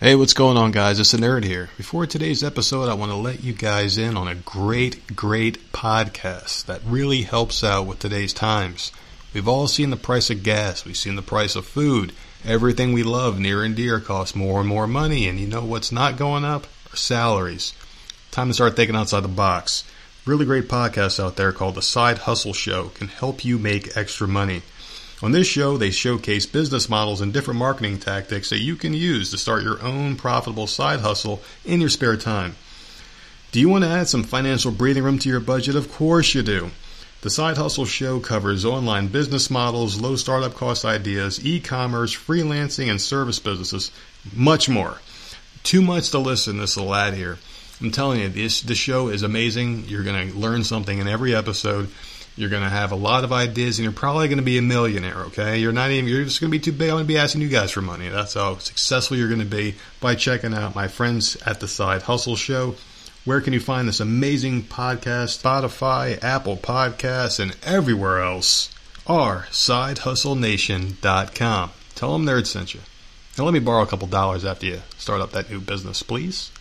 Hey, what's going on, guys? It's a nerd here. Before today's episode, I want to let you guys in on a great, great podcast that really helps out with today's times. We've all seen the price of gas, we've seen the price of food. Everything we love near and dear costs more and more money, and you know what's not going up? Our salaries. Time to start thinking outside the box. Really great podcast out there called The Side Hustle Show can help you make extra money. On this show, they showcase business models and different marketing tactics that you can use to start your own profitable side hustle in your spare time. Do you want to add some financial breathing room to your budget? Of course you do. The Side Hustle Show covers online business models, low startup cost ideas, e commerce, freelancing, and service businesses, much more. Too much to listen, this little ad here. I'm telling you, this, this show is amazing. You're going to learn something in every episode. You're going to have a lot of ideas, and you're probably going to be a millionaire. Okay, you're not even. You're just going to be too big. I'm going to be asking you guys for money. That's how successful you're going to be by checking out my friends at the Side Hustle Show. Where can you find this amazing podcast? Spotify, Apple Podcasts, and everywhere else. Are sidehustlenation.com. Tell them Nerd sent you. And let me borrow a couple dollars after you start up that new business, please.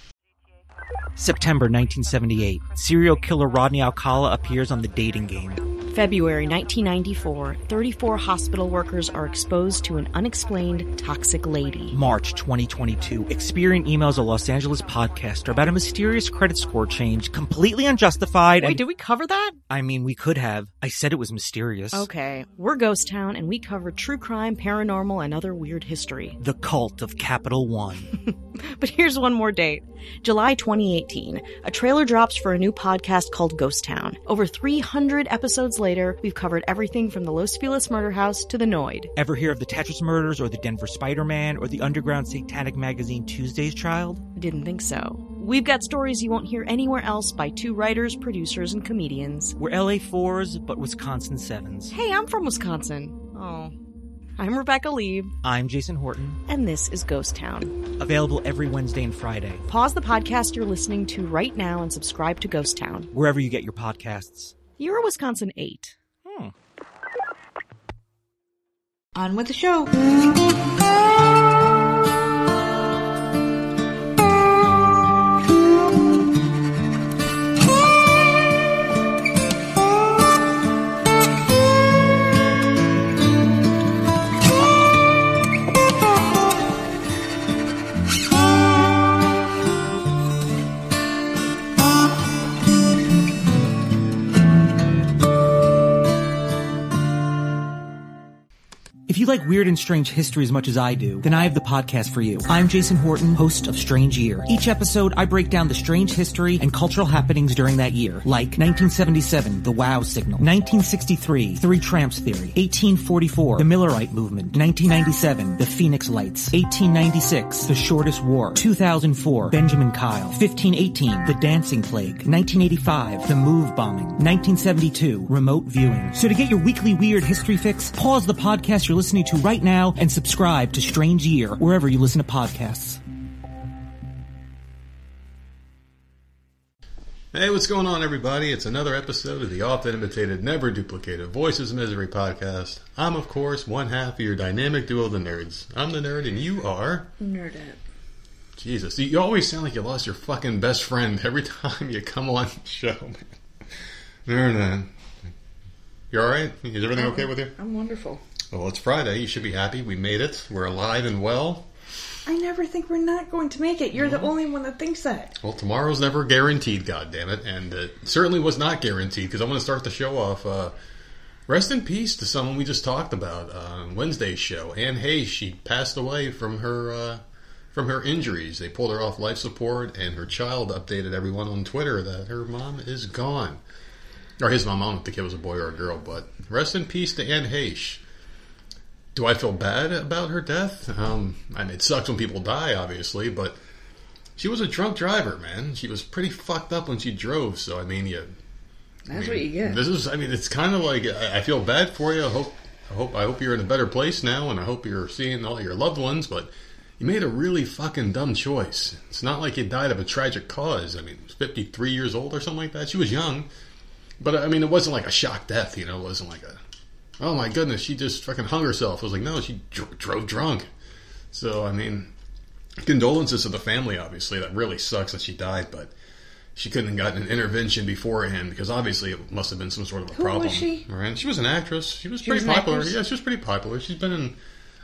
September 1978. Serial killer Rodney Alcala appears on the dating game. February 1994, 34 hospital workers are exposed to an unexplained toxic lady. March 2022. Experian emails a Los Angeles podcaster about a mysterious credit score change, completely unjustified. Wait, and- did we cover that? I mean, we could have. I said it was mysterious. Okay, we're Ghost Town and we cover true crime, paranormal, and other weird history. The cult of Capital One. But here's one more date July 2018. A trailer drops for a new podcast called Ghost Town. Over 300 episodes later, we've covered everything from the Los Feliz murder house to the Noid. Ever hear of the Tetris murders or the Denver Spider Man or the underground satanic magazine Tuesday's Child? Didn't think so. We've got stories you won't hear anywhere else by two writers, producers, and comedians. We're LA 4s, but Wisconsin 7s. Hey, I'm from Wisconsin. Oh. I'm Rebecca Lee, I'm Jason Horton. and this is Ghost Town. Available every Wednesday and Friday, Pause the podcast you're listening to right now and subscribe to Ghost Town. wherever you get your podcasts. You're a Wisconsin 8. Hmm. On with the show. Like weird and strange history as much as I do, then I have the podcast for you. I'm Jason Horton, host of Strange Year. Each episode, I break down the strange history and cultural happenings during that year, like 1977, the Wow Signal, 1963, Three Tramps Theory, 1844, the Millerite Movement, 1997, the Phoenix Lights, 1896, the Shortest War, 2004, Benjamin Kyle, 1518, the Dancing Plague, 1985, the Move Bombing, 1972, Remote Viewing. So to get your weekly weird history fix, pause the podcast you're listening to right now and subscribe to Strange Year wherever you listen to podcasts. Hey, what's going on, everybody? It's another episode of the often imitated, never duplicated Voices of Misery podcast. I'm, of course, one half of your dynamic duo, the nerds. I'm the nerd, and you are. Nerdette. Jesus, you- you always sound like you lost your fucking best friend every time you come on the show, man. Nerd, You alright? Is everything okay with you? I'm wonderful. Well, it's Friday. You should be happy. We made it. We're alive and well. I never think we're not going to make it. You're the only one that thinks that. Well, tomorrow's never guaranteed, goddammit, and it certainly was not guaranteed because I want to start the show off. Uh, rest in peace to someone we just talked about uh, on Wednesday's show, Anne Heche. She passed away from her uh, from her injuries. They pulled her off life support, and her child updated everyone on Twitter that her mom is gone, or his mom. I don't know if the kid was a boy or a girl, but rest in peace to Anne Heche. Do I feel bad about her death? Um, I mean, it sucks when people die, obviously, but she was a drunk driver, man. She was pretty fucked up when she drove. So I mean, you. That's what you get. This is. I mean, it's kind of like I I feel bad for you. I hope. I hope. I hope you're in a better place now, and I hope you're seeing all your loved ones. But you made a really fucking dumb choice. It's not like you died of a tragic cause. I mean, 53 years old or something like that. She was young, but I mean, it wasn't like a shock death. You know, it wasn't like a. Oh my goodness, she just fucking hung herself. I was like, no, she dr- drove drunk. So I mean, condolences to the family. Obviously, that really sucks that she died, but she couldn't have gotten an intervention beforehand because obviously it must have been some sort of a Who problem. was she? Right? She was an actress. She was She pretty was popular. Yeah, she was pretty popular. She's been in.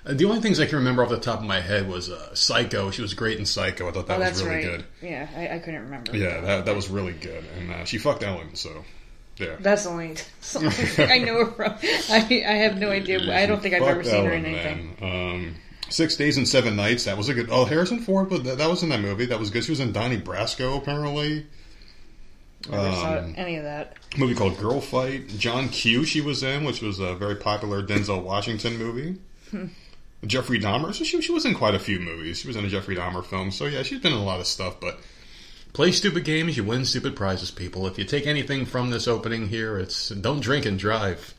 Uh, the only things I can remember off the top of my head was uh, Psycho. She was great in Psycho. I thought that oh, was really right. good. Yeah, I, I couldn't remember. Yeah, that that was really good, and uh, she fucked Ellen. So, yeah. That's the only, that's the only I know her from. I, I have no idea. I don't think I've ever seen her in anything. Um, Six Days and Seven Nights. That was a good. Oh, Harrison Ford. But that, that was in that movie. That was good. She was in Donnie Brasco apparently. Never saw Um, any of that. a movie called Girl Fight. John Q. She was in, which was a very popular Denzel Washington movie. Hmm. Jeffrey Dahmer. So she she was in quite a few movies. She was in a Jeffrey Dahmer film. So yeah, she's been in a lot of stuff. But play stupid games, you win stupid prizes. People, if you take anything from this opening here, it's don't drink and drive.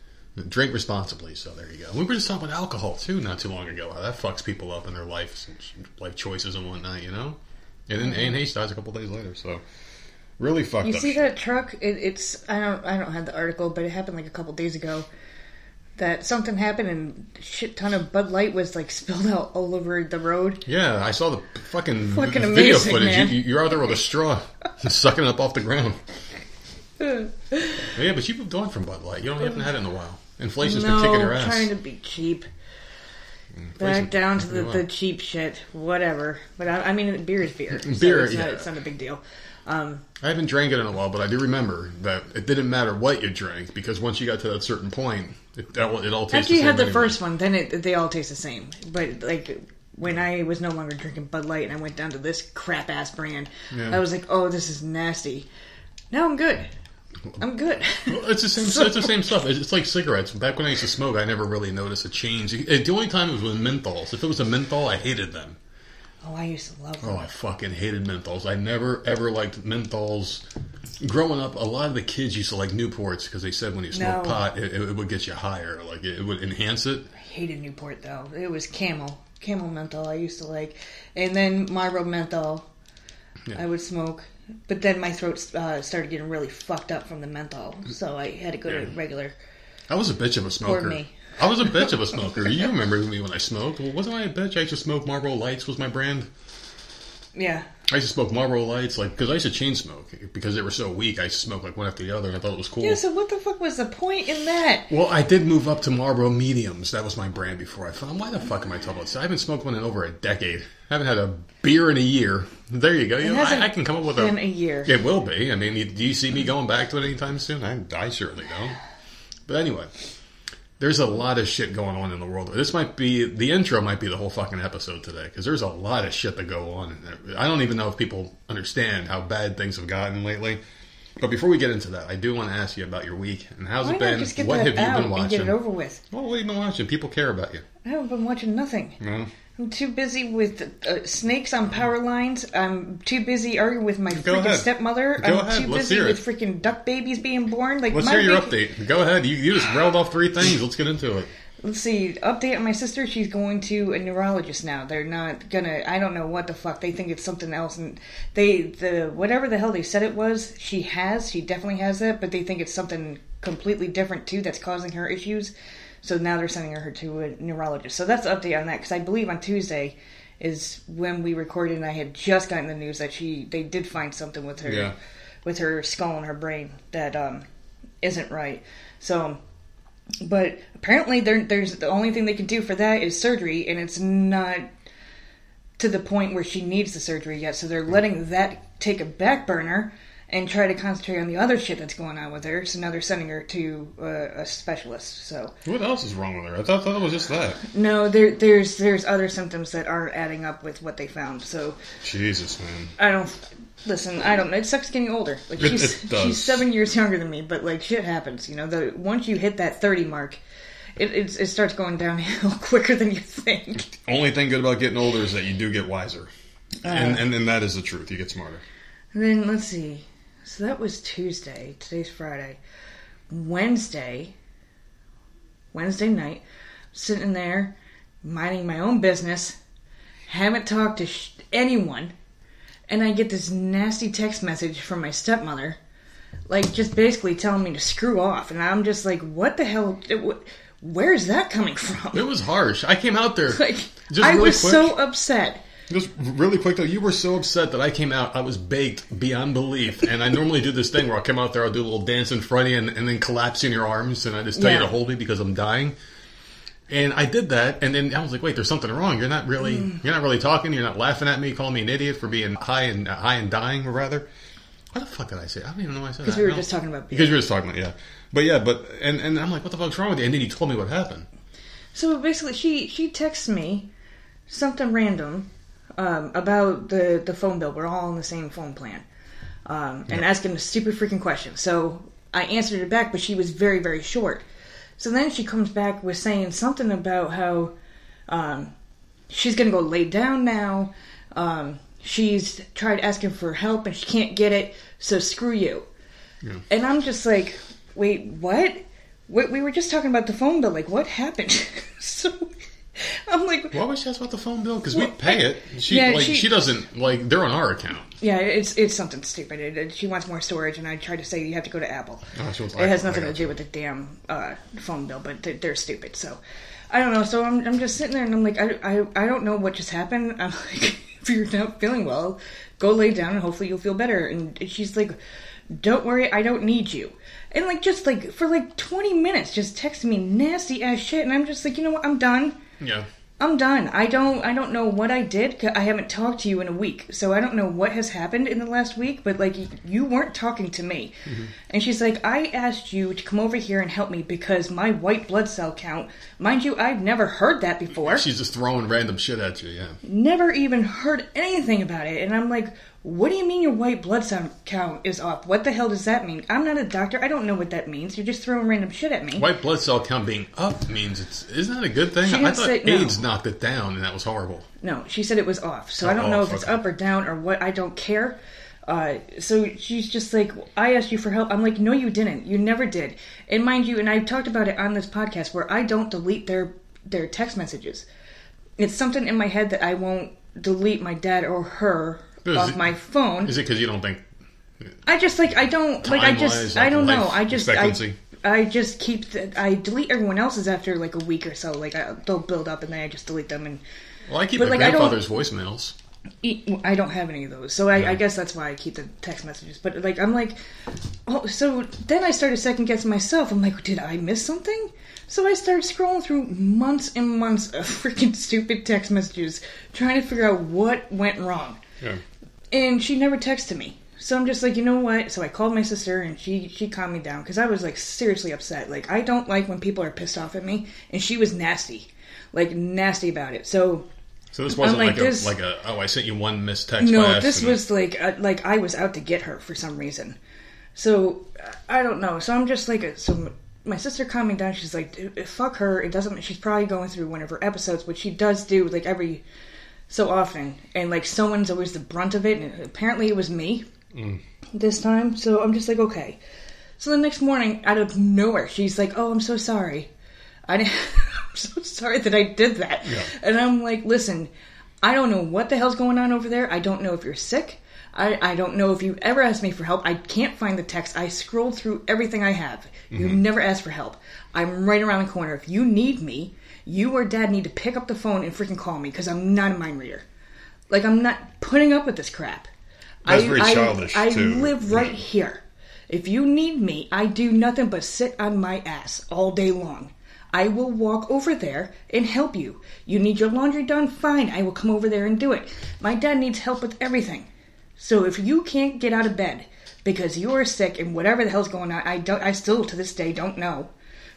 Drink responsibly. So there you go. We were just talking about alcohol too, not too long ago. How that fucks people up in their life, life choices and whatnot. You know. And then Anne Heche dies a couple days later. So really fucked You see shit. that truck? It, it's I don't I don't have the article, but it happened like a couple days ago. That something happened and shit ton of Bud Light was like spilled out all over the road. Yeah, I saw the fucking, Fucking video amazing, footage. You, you're out there with a straw, sucking it up off the ground. yeah, but you've moved on from Bud Light. You don't haven't had it in a while. Inflation's no, been kicking your ass. trying to be cheap. Inflation- Back down to the, Yeah. the cheap shit, whatever. But I, I mean, beer is beer. so Beer, it's, not, yeah. it's not a big deal. Um, I haven't drank it in a while, but I do remember that it didn't matter what you drank because once you got to that certain point, it, that, it all tastes after you had the anyway. first one, then it, they all taste the same. But like when I was no longer drinking Bud Light and I went down to this crap ass brand, Yeah. I was like, oh, this is nasty. Now I'm good. I'm good. Well, it's the same. It's the same stuff. It's, it's like cigarettes. Back when I used to smoke, I never really noticed a change. It- the only time it was with menthols. If it was a menthol, I hated them. Oh, I used to love them. Oh. I fucking hated menthols. I never ever liked menthols. Growing up, a lot of the kids used to like Newports because they said when you smoke No. pot, it, it would get you higher. Like it, it would enhance it. I hated Newport though. It was Camel, Camel menthol. I used to like, and then Marlboro menthol. Yeah. I would smoke, but then my throat uh, started getting really fucked up from the menthol, so I had to go to Yeah. regular. I was a bitch of a smoker. me. I was a bitch of a smoker. You remember me when I smoked? Well, wasn't I a bitch? I used to smoke Marlboro Lights was my brand. Yeah, I used to smoke Marlboro Lights, like because I used to chain smoke because they were so weak. I used to smoke like one after the other, and I thought it was cool. yeah. So what the fuck was the point in that? Well, I did move up to Marlboro Mediums. That was my brand before I found. Why the fuck am I talking about this? I haven't smoked one in over a decade. I haven't had a beer in a year. There you go. You know, hasn't I, I can come up with been a, a year. It will be. I mean, do you see me going back to it anytime soon? I, I certainly don't. But anyway, there's a lot of shit going on in the world. This might be the intro. Might be the whole fucking episode today because there's a lot of shit that go on. I don't even know if people understand how bad things have gotten lately. But before we get into that, I do want to ask you about your week and how's Why it been? what have you been and get watching? it over with? Well, what have you been watching? People care about you. I haven't been watching nothing. No? I'm too busy with uh, snakes on power lines. I'm too busy arguing with my Go freaking ahead. stepmother. Go I'm ahead. too Let's busy hear with freaking duck babies being born. Like Let's my hear your update. Go ahead. You, you just railed off three things. Let's get into it. Let's see. Update on my sister. She's going to a neurologist now. They're not gonna. I don't know what the fuck. They think it's something else, and they the whatever the hell they said it was. She has. She definitely has that, but they think it's something completely different too that's causing her issues. So now they're sending her to a neurologist. So that's the update on that. Because I believe on Tuesday is when we recorded, and I had just gotten the news that she they did find something with her Yeah. with her skull and her brain that um isn't right. So but apparently there, there's the only thing they can do for that is surgery and it's not to the point where she needs the surgery yet so they're letting that take a back burner and try to concentrate on the other shit that's going on with her so now they're sending her to uh, a specialist so What else is wrong with her? I thought, it was just that. no there, there's there's other symptoms that aren't adding up with what they found so Jesus, man. i don't listen i don't it sucks getting older like It- she's it she's seven years younger than me but like shit happens you know the once you hit that 30 mark it, it, it starts going downhill quicker than you think Only thing good about getting older is that you do get wiser. Uh. and, and and that is the truth. You get smarter. Then let's see. So that was Tuesday. Today's Friday. Wednesday. Wednesday night. Sitting there, minding my own business. Haven't talked to sh- anyone. And I get this nasty text message from my stepmother. Like, just basically telling me to screw off. And I'm just like, what the hell? Where's that coming from? It was harsh. I came out there Like, just I really was quick. so upset Just really quick though, you were so upset that I came out. I was baked beyond belief, and I normally do this thing where I'll come out there, I'll do a little dance in front of you, and, and then collapse in your arms, and I just tell you to hold me because I'm dying. And I did that, and then I was like, "Wait, there's something wrong. You're not really, Mm. you're not really talking. You're not laughing at me, calling me an idiot for being high and uh, high and dying, or rather." What the fuck did I say? I don't even know why I said that. Because we were No. just talking about beer. Because we were just talking about yeah, but yeah, but and and I'm like, "What the fuck's wrong with you?" And then he told me what happened. So basically, she she texts me something random um, about the the phone bill. We're all on the same phone plan, um, and asking a stupid freaking question. So I answered it back, but she was very very short. So then she comes back with saying something about how um, she's gonna go lay down now. Um, she's tried asking for help and she can't get it, so screw you. And I'm just like, wait, what? We, we were just talking about the phone bill. Like, what happened? so I'm like, Why was she ask about the phone bill? Because we pay it. She yeah, like she- she, doesn't like they're on our account. yeah, it's it's something stupid. It, it- she wants more storage, and I tried to say you have to go to Apple. Oh, it has nothing to do with the damn uh, phone bill, but they're, they're stupid. So I don't know. So I'm I'm just sitting there, and I'm like, I I, I don't know what just happened. I'm like, if you're not feeling well, go lay down, and hopefully you'll feel better. And she's like, Don't worry, I don't need you. And like just like for like 20 minutes, just texting me nasty ass shit, and I'm just like, you know what? I'm done. Yeah. I'm done. I don't. I don't know what I did. I haven't talked to you in a week, so I don't know what has happened in the last week. But like, you weren't talking to me, mm-hmm. and she's like, I asked you to come over here and help me because my white blood cell count, mind you, I've never heard that before. She's just throwing random shit at you. Yeah. never even heard anything about it, and I'm like, what do you mean your white blood cell count is off? What the hell does that mean? I'm not a doctor. I don't know what that means. You're just throwing random shit at me. White blood cell count being up means it's isn't that a good thing? She I didn't thought say- no. AIDS knocked it down, and that was horrible. No, she said it was off. So I Oh, don't know off, if it's okay. up or down or what. I don't care. Uh, so she's just like, I asked you for help. I'm like, no, you didn't. You never did. And mind you, and I've talked about it on this podcast where I don't delete their their text messages. It's something in my head that I won't delete my dad or her off it- my phone. Is it because you don't think? I just like I don't like I just I don't know. I just? I, I just keep the, I delete everyone else's after like a week or so. Like I, they'll build up and then I just delete them and Well, I keep But, my like, grandfather's voicemails. I don't have any of those, so I, I guess that's why I keep the text messages. But like, I'm like, oh, so then I started second guessing myself. I'm like, did I miss something? So I started scrolling through months and months of freaking stupid text messages, trying to figure out what went wrong. Yeah. And she never texted me. So I'm just like, you know what? So I called my sister, and she she calmed me down because I was like seriously upset. Like I don't like when people are pissed off at me, and she was nasty, like nasty about it. So So this wasn't like like, this- a like a oh I sent you one missed text. no, this was like uh, like I was out to get her for some reason. So uh, I don't know. So I'm just like, uh, so my sister calmed me down. She's like, fuck her. It doesn't. She's probably going through one of her episodes, which she does do like every so often, and like someone's always the brunt of it. And apparently, it was me mm. this time. So I'm just like, okay. So the next morning, out of nowhere, she's like, "Oh, I'm so sorry. I I'm so sorry that I did that." And I'm like, "Listen, I don't know what the hell's going on over there. I don't know if you're sick. I, I don't know if you ever asked me for help. I can't find the text. I scrolled through everything I have. You mm-hmm. never asked for help. I'm right around the corner. If you need me, you or dad need to pick up the phone and freaking call me because I'm not a mind reader. Like, I'm not putting up with this crap. That's I, very I- childish, I too. live right here. If you need me, I do nothing but sit on my ass all day long. I will walk over there and help you. You need your laundry done? Fine, I will come over there and do it. My dad needs help with everything. So if you can't get out of bed because you are sick and whatever the hell's going on, I don't I still to this day don't know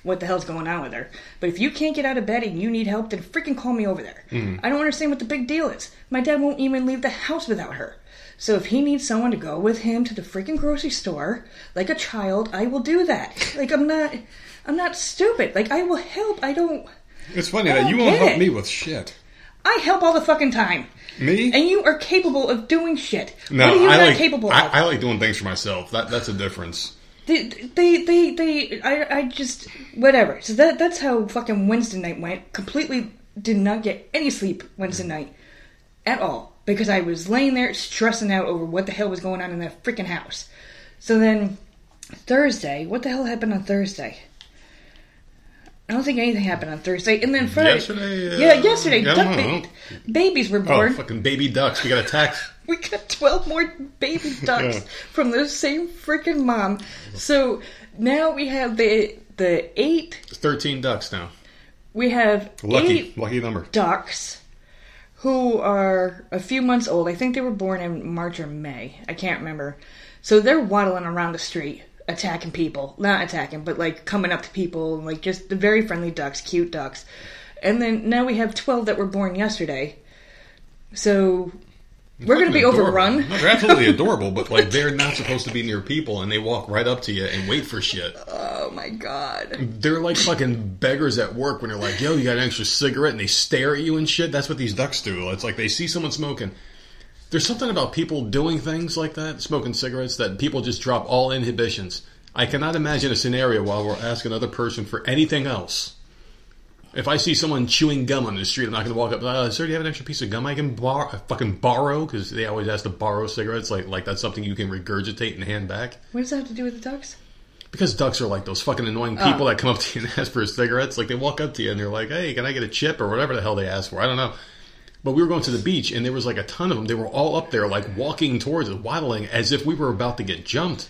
what the hell's going on with her. But if you can't get out of bed and you need help, then freaking call me over there. Mm-hmm. I don't understand what the big deal is. My dad won't even leave the house without her. So if he needs someone to go with him to the freaking grocery store, like a child, I will do that. Like I'm not I'm not stupid. Like I will help. I don't It's funny I that you won't help it. me with shit. I help all the fucking time. Me? And you are capable of doing shit. no, what are you I not like capable I, of? I like doing things for myself. That that's a difference. They, they, they, they, I, I just, whatever. So that, that's how fucking Wednesday night went. Completely did not get any sleep Wednesday night at all because I was laying there stressing out over what the hell was going on in that freaking house. So then Thursday, what the hell happened on Thursday? I don't think anything happened on Thursday, and then Friday. Yesterday, uh, yeah, yesterday, duck ba- babies were born. Oh, born. fucking baby ducks. We got attacked. we got 12 more baby ducks Yeah. from the same freaking mom. So now we have the the eight. 13 ducks now. We have Lucky, eight lucky number. ducks who are a few months old. I think they were born in March or May. I can't remember. So they're waddling around the street, attacking people. Not attacking, but like coming up to people, like just the very friendly ducks, cute ducks. And then now we have 12 that were born yesterday. So we're going to be Fucking overrun. No, they're absolutely adorable, but like they're not supposed to be near people, and they walk right up to you and wait for shit. Oh my god. They're like fucking beggars at work when they're like, "Yo, you got an extra cigarette?" and they stare at you and shit. That's what these ducks do. It's like they see someone smoking. There's something about people doing things like that, smoking cigarettes, that people just drop all inhibitions. I cannot imagine a scenario while we're asking another person for anything else. If I see someone chewing gum on the street, I'm not going to walk up. Uh, Sir, do you have an extra piece of gum I can bar- uh, fucking borrow? Because they always ask to borrow cigarettes, like like that's something you can regurgitate and hand back. What does that have to do with the ducks? Because ducks are like those fucking annoying people that come up to you and ask for cigarettes. Like they walk up to you and they're like, "Hey, can I get a chip or whatever the hell they ask for?" I don't know. But we were going to the beach and there was like a ton of them. They were all up there, like walking towards us, waddling as if we were about to get jumped.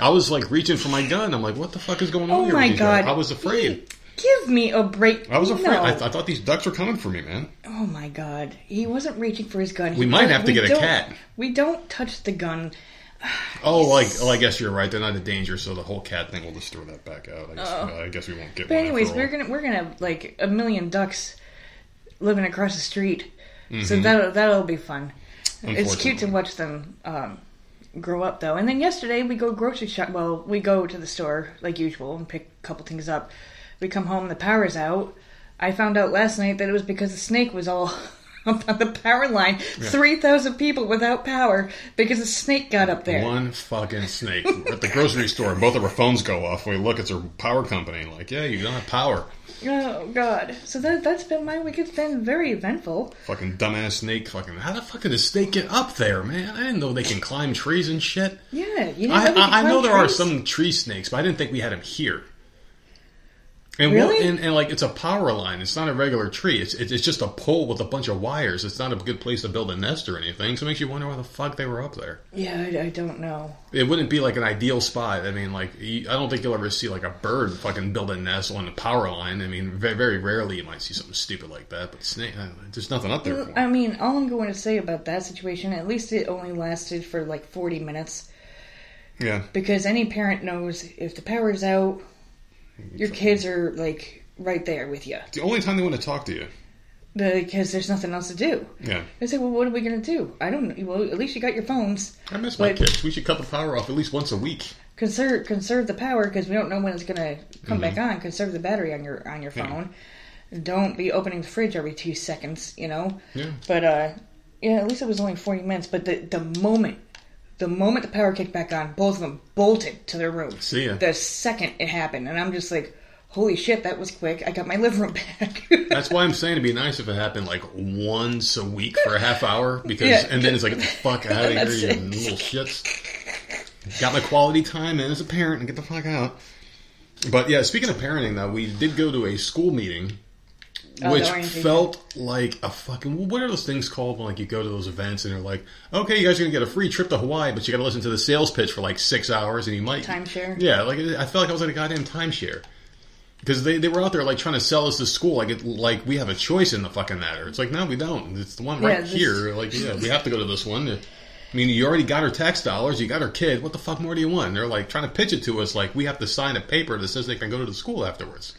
I was like reaching for my gun. I'm like, "What the fuck is going on Oh here?" my these guys? god. I was afraid. Give me a break. I was afraid. No. I, th- I thought these ducks were coming for me, man. Oh my god. He wasn't reaching for his gun. We He might have to we get a cat. We don't touch the gun. Oh, like, oh, I guess you're right. They're not a danger, so the whole cat thing will just throw that back out. I guess, oh. I guess we won't get Oh. But anyways, we're gonna we're gonna like a million ducks living across the street. Mm-hmm. So that'll that'll be fun. It's cute to watch them um, grow up though. And then yesterday we go grocery shop. Well, we go to the store like usual and pick a couple things up. We come home, the power's out. I found out last night that it was because the snake was all up on the power line. Three thousand people without power because a snake got up there. One fucking snake. At the grocery store, and both of our phones go off. We look, it's our power company. Like, yeah, you don't have power. Oh god! So that that's been my week. It's been very eventful. Fucking dumbass snake. Fucking, how the fuck did the snake get up there, man? I didn't know they can climb trees and shit. Yeah, you know. I, I, I know climb there are some tree snakes, but I didn't think we had them here. And Really? and, and like it's a power line. It's not a regular tree. It's, it's just a pole with a bunch of wires. It's not a good place to build a nest or anything. So it makes you wonder why the fuck they were up there. Yeah, I, I don't know. It wouldn't be like an ideal spot. I mean, like you, I don't think you'll ever see like a bird fucking build a nest on the power line. I mean, very, very rarely you might see something stupid like that. But snake, uh, there's nothing up there. I mean, all I'm going to say about that situation, at least it only lasted for like 40 minutes. Yeah, Because any parent knows if the power's out, your kids are like right there with you. it's the only time they want to talk to you. Because there's nothing else to do. Yeah, They say, well, what are we going to do? I don't know. Well, at least you got your phones. I miss my kids. We should cut the power off at least once a week. Conserve conserve the power because we don't know when it's going to come back on. Conserve the battery on your on your Mm-hmm. Phone. Don't be opening the fridge every two seconds. You know. Yeah. But uh, yeah, at least it was only forty minutes. But the the moment, the moment the power kicked back on, both of them bolted to their room. See ya. The second it happened, and I'm just like, holy shit, that was quick. I got my living room back. That's why I'm saying it'd be nice if it happened like once a week for a half hour because, Yeah. and then it's like get the fuck out of here, you little shits. Got my quality time in as a parent and get the fuck out. But yeah, speaking of parenting, though, we did go to a school meeting, Oh, which felt like a fucking what are those things called when like you go to those events and they're like, okay, you guys are gonna get a free trip to Hawaii, but you got to listen to the sales pitch for like six hours, and you might Timeshare? Yeah, like I felt like I was at a goddamn timeshare because they, they were out there like trying to sell us the school like it like we have a choice in the fucking matter. It's like no, we don't. It's the one right Yeah, here. Like yeah, we have to go to this one. I mean, you already got our tax dollars. You got our kid. What the fuck more do you want? They're like trying to pitch it to us like we have to sign a paper that says they can go to the school afterwards.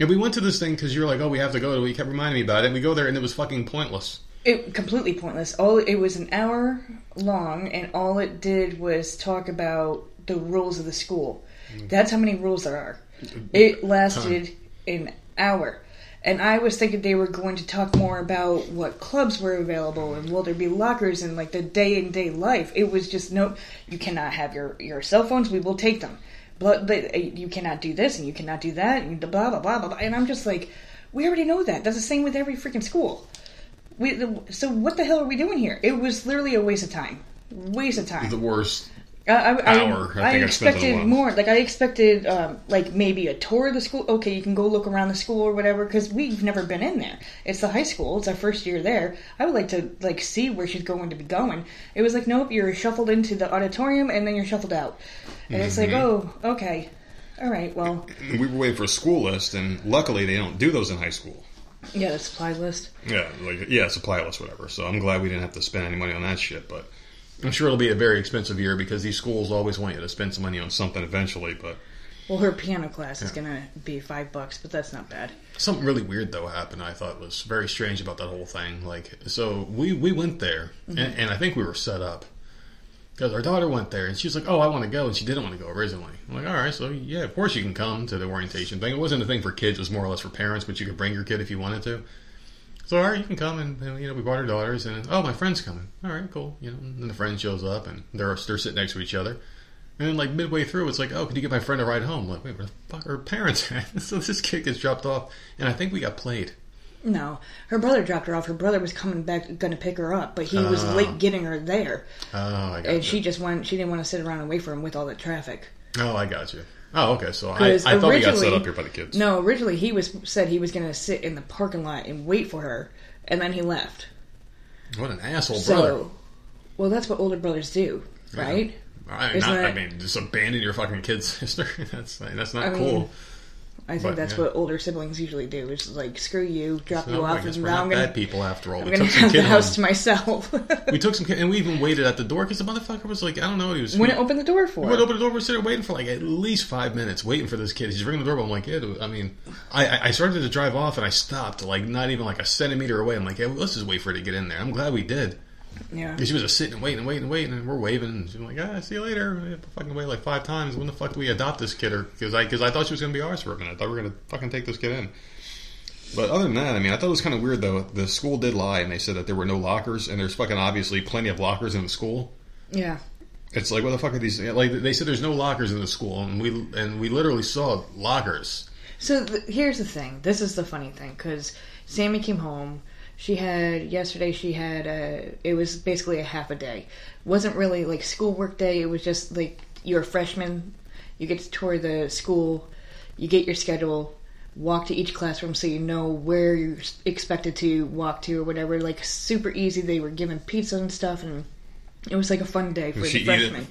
And we went to this thing because you're like, oh, we have to go. To it, you kept reminding me about it. And we go there and it was fucking pointless. it completely pointless. All it was an hour long, and all it did was talk about the rules of the school. Mm. That's how many rules there are. Mm-hmm. It lasted an hour. And I was thinking they were going to talk more about what clubs were available and will there be lockers and like the day and day life. It was just no, you cannot have your, your cell phones. We will take them, you cannot do this and you cannot do that and blah blah blah blah. blah. And I'm just like, we already know that. That's the same with every freaking school. We, the, so what the hell are we doing here? It was literally a waste of time. Waste of time. The worst. I, I, hour, I I, think I expected more. Like I expected, um, like maybe a tour of the school. Okay, you can go look around the school or whatever because we've never been in there. It's the high school. It's our first year there. I would like to like see where she's going to be going. It was like nope, you're shuffled into the auditorium and then you're shuffled out, and it's like mm-hmm. oh okay, all right, well we were waiting for a school list, and luckily they don't do those in high school. yeah, the supply list. Yeah, like yeah, supply list, whatever. So I'm glad we didn't have to spend any money on that shit. But I'm sure it'll be a very expensive year because these schools always want you to spend some money on something eventually. But Well, her piano class is gonna be five bucks, but that's not bad. something really weird though happened. I thought was very strange about that whole thing. Like, so we we went there, mm-hmm. and, and I think we were set up because our daughter went there, and she was like, "Oh, I want to go," and she didn't want to go originally. I'm like, "All right, so yeah, of course you can come to the orientation thing." It wasn't a thing for kids; it was more or less for parents, but you could bring your kid if you wanted to. So all right, you can come, and, and, you know we brought our daughters, and oh, my friend's coming. All right, cool. You know, and then the friend shows up, and they're they're sitting next to each other. And then, like midway through, it's like, oh, could you get my friend a ride home? Like, wait, where the fuck are her parents at? so this kid gets dropped off, and I think we got played. No, her brother dropped her off. Her brother was coming back, gonna pick her up, but he was ah. late getting her there, Oh, I got and you. she just went. She didn't want to sit around and wait for him with all the traffic. Oh, I got you. Oh, okay. So I, I thought we got set up here by the kids. No, originally he was said he was gonna sit in the parking lot and wait for her, and then he left. What an asshole So, brother. well, that's what older brothers do, right? I, Isn't not, I mean, just abandon your fucking kid sister. that's that's not I mean, cool. I think But, that's yeah. what older siblings usually do. Is like, screw you, drop So, you off, and now I'm gonna, bad people after all. I'm We gonna took some have the house to myself. We took some kid, and we even waited at the door because the motherfucker was like, I don't know, he was. Wouldn't open the door for went open the door. We're sitting waiting for like at least five minutes, waiting for this kid. He's ringing the doorbell. I'm like, yeah. dude, I mean, I, I- I started to drive off and I stopped, like not even like a centimeter away. I'm like, yeah, well, let's just wait for it to get in there. I'm glad we did. Yeah. She was just sitting and waiting and waiting and waiting, and we're waving. And she's like, ah, see you later. We have to fucking wait like five times. When the fuck do we adopt this kid? Because I, cause I thought she was going to be ours for a minute. I thought we were going to fucking take this kid in. But other than that, I mean, I thought it was kind of weird, though. The school did lie, and they said that there were no lockers, and there's fucking obviously plenty of lockers in the school. Yeah. It's like, what the fuck are these? Like, they said there's no lockers in the school, and we and we literally saw lockers. So th- here's the thing. This is the funny thing because Sammy came home. She had yesterday. She had a. It was basically a half a day. wasn't really like schoolwork day. It was just like you're a freshman. You get to tour the school. You get your schedule. Walk to each classroom so you know where you're expected to walk to or whatever. Like super easy. They were giving pizza and stuff, and it was like a fun day for Did the freshmen.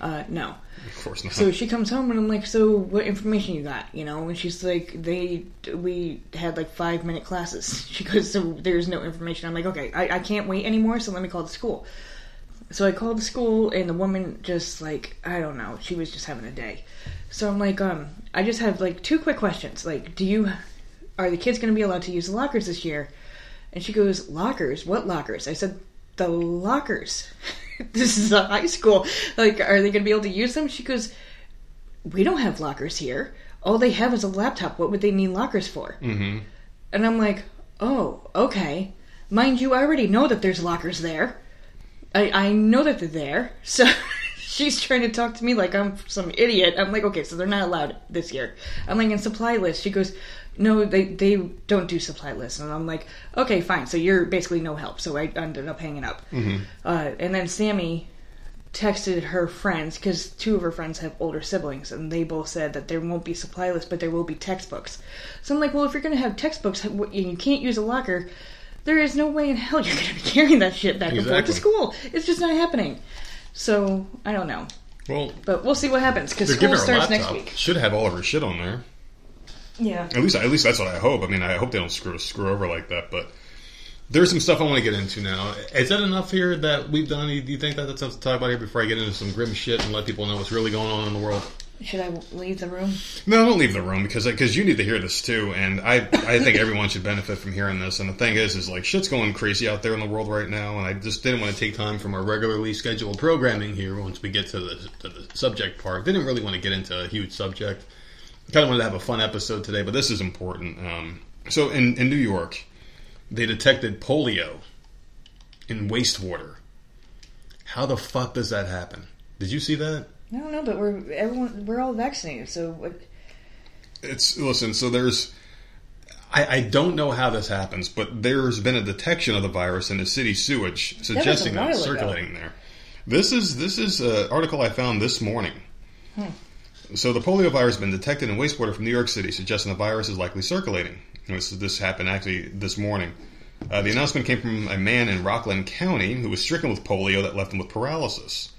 Uh, no. Of course not. So she comes home and I'm like, so what information you got? You know, and she's like, they we had like five minute classes. She goes, so there's no information. I'm like, okay, I, I can't wait anymore, so let me call the school. So I called the school and the woman just like I don't know, she was just having a day. So I'm like, um, I just have like two quick questions. Like, do you are the kids going to be allowed to use the lockers this year? And she goes, lockers? What lockers? I said, the lockers. this is a high school. Like, are they going to be able to use them? She goes, we don't have lockers here. All they have is a laptop. What would they need lockers for? hmm And I'm like, oh, okay. Mind you, I already know that there's lockers there. I, I know that they're there. So she's trying to talk to me like I'm some idiot. I'm like, okay, so they're not allowed this year. I'm like, in supply list. She goes, no, they, they don't do supply lists. And I'm like, okay, fine. So you're basically no help. So I ended up hanging up. Uh, and then Sammy texted her friends because two of her friends have older siblings and they both said that there won't be supply lists but there will be textbooks so i'm like well if you're going to have textbooks and you can't use a locker there is no way in hell you're going to be carrying that shit back and forth to school it's just not happening so i don't know Well, but we'll see what happens because school starts next week Should have all of her shit on there. Yeah At least, at least that's what I hope. I mean, I hope they don't screw screw over like that. But there's some stuff I want to get into now. Is that enough here that we've done? Do you think that that's enough to talk about here before I get into some grim shit and let people know what's really going on in the world? should i leave the room No, don't leave the room because because uh, you need to hear this too, and I I think everyone should benefit from hearing this. And the thing is, is like shit's going crazy out there in the world right now, and I just didn't want to take time from our regularly scheduled programming here once we get to the to the subject part. Didn't really want to get into a huge subject. Kind of wanted to have a fun episode today, but this is important. Um, so in in New York, they detected polio in wastewater. How the fuck does that happen? Did you see that? i don't know but we're everyone we're all vaccinated so what it's listen. So there's, I, I don't know how this happens, but there's been a detection of the virus in the city sewage, suggesting that, while it's ago. circulating there. This is this is an article I found this morning. So the polio virus has been detected in wastewater from New York City, suggesting the virus is likely circulating. This this happened actually this morning. Uh, the announcement came from a man in Rockland County who was stricken with polio that left him with paralysis.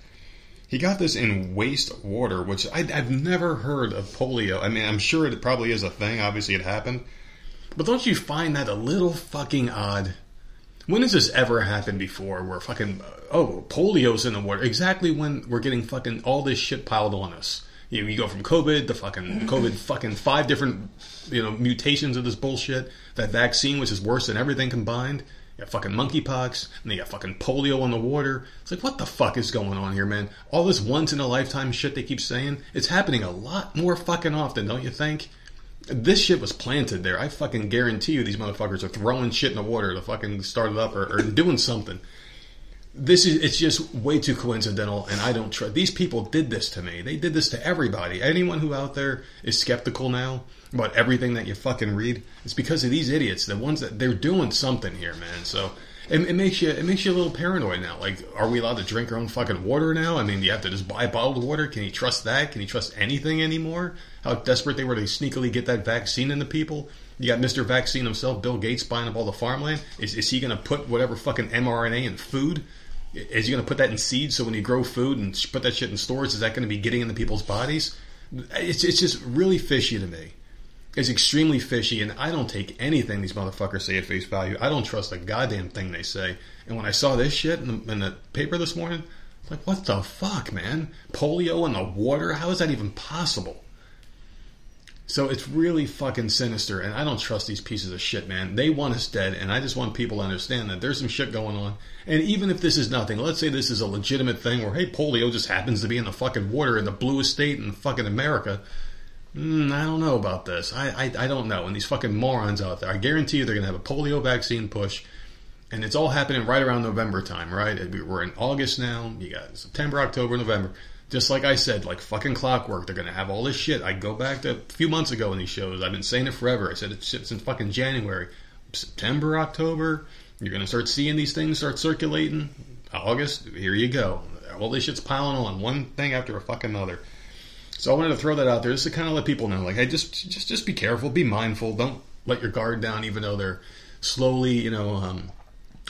He got this in wastewater, which I, I've never heard of polio. I mean, I'm sure it probably is a thing. Obviously, it happened. But don't you find that a little fucking odd? When has this ever happened before where fucking, oh, polio's in the water? Exactly when we're getting fucking all this shit piled on us. You, you go from COVID to fucking COVID, fucking five different, you know, mutations of this bullshit. That vaccine, which is worse than everything combined. You got fucking monkeypox, and you got fucking polio on the water. It's like, what the fuck is going on here, man? All this once in a lifetime shit they keep saying, it's happening a lot more fucking often, don't you think? This shit was planted there. I fucking guarantee you these motherfuckers are throwing shit in the water to fucking start it up or, or doing something. This is it's just way too coincidental and I don't trust these people did this to me. They did this to everybody. Anyone who out there is skeptical now about everything that you fucking read, it's because of these idiots, the ones that they're doing something here, man. So it, it makes you it makes you a little paranoid now. Like, are we allowed to drink our own fucking water now? I mean, do you have to just buy bottled water? Can you trust that? Can you trust anything anymore? How desperate they were to sneakily get that vaccine into people. You got Mr. Vaccine himself, Bill Gates, buying up all the farmland. Is, is he going to put whatever fucking mRNA in food? Is he going to put that in seeds so when you grow food and put that shit in stores, is that going to be getting into people's bodies? It's, it's just really fishy to me. It's extremely fishy, and I don't take anything these motherfuckers say at face value. I don't trust a goddamn thing they say. And when I saw this shit in the, in the paper this morning, it's like, what the fuck, man? Polio in the water? How is that even possible? So it's really fucking sinister, and I don't trust these pieces of shit, man. They want us dead, and I just want people to understand that there's some shit going on. And even if this is nothing, let's say this is a legitimate thing where, hey, polio just happens to be in the fucking water in the bluest state in fucking America. Mm, I don't know about this. I, I I don't know. And these fucking morons out there, I guarantee you they're gonna have a polio vaccine push, and it's all happening right around November time, right? We're in August now. You got September, October, November just like I said, like fucking clockwork, they're gonna have all this shit. I go back to a few months ago in these shows. I've been saying it forever. I said it since fucking January, September, October. You're gonna start seeing these things start circulating. August, here you go. All this shit's piling on, one thing after a fucking another. So I wanted to throw that out there just to kind of let people know, like, hey, just just just be careful, be mindful, don't let your guard down, even though they're slowly, you know. Um,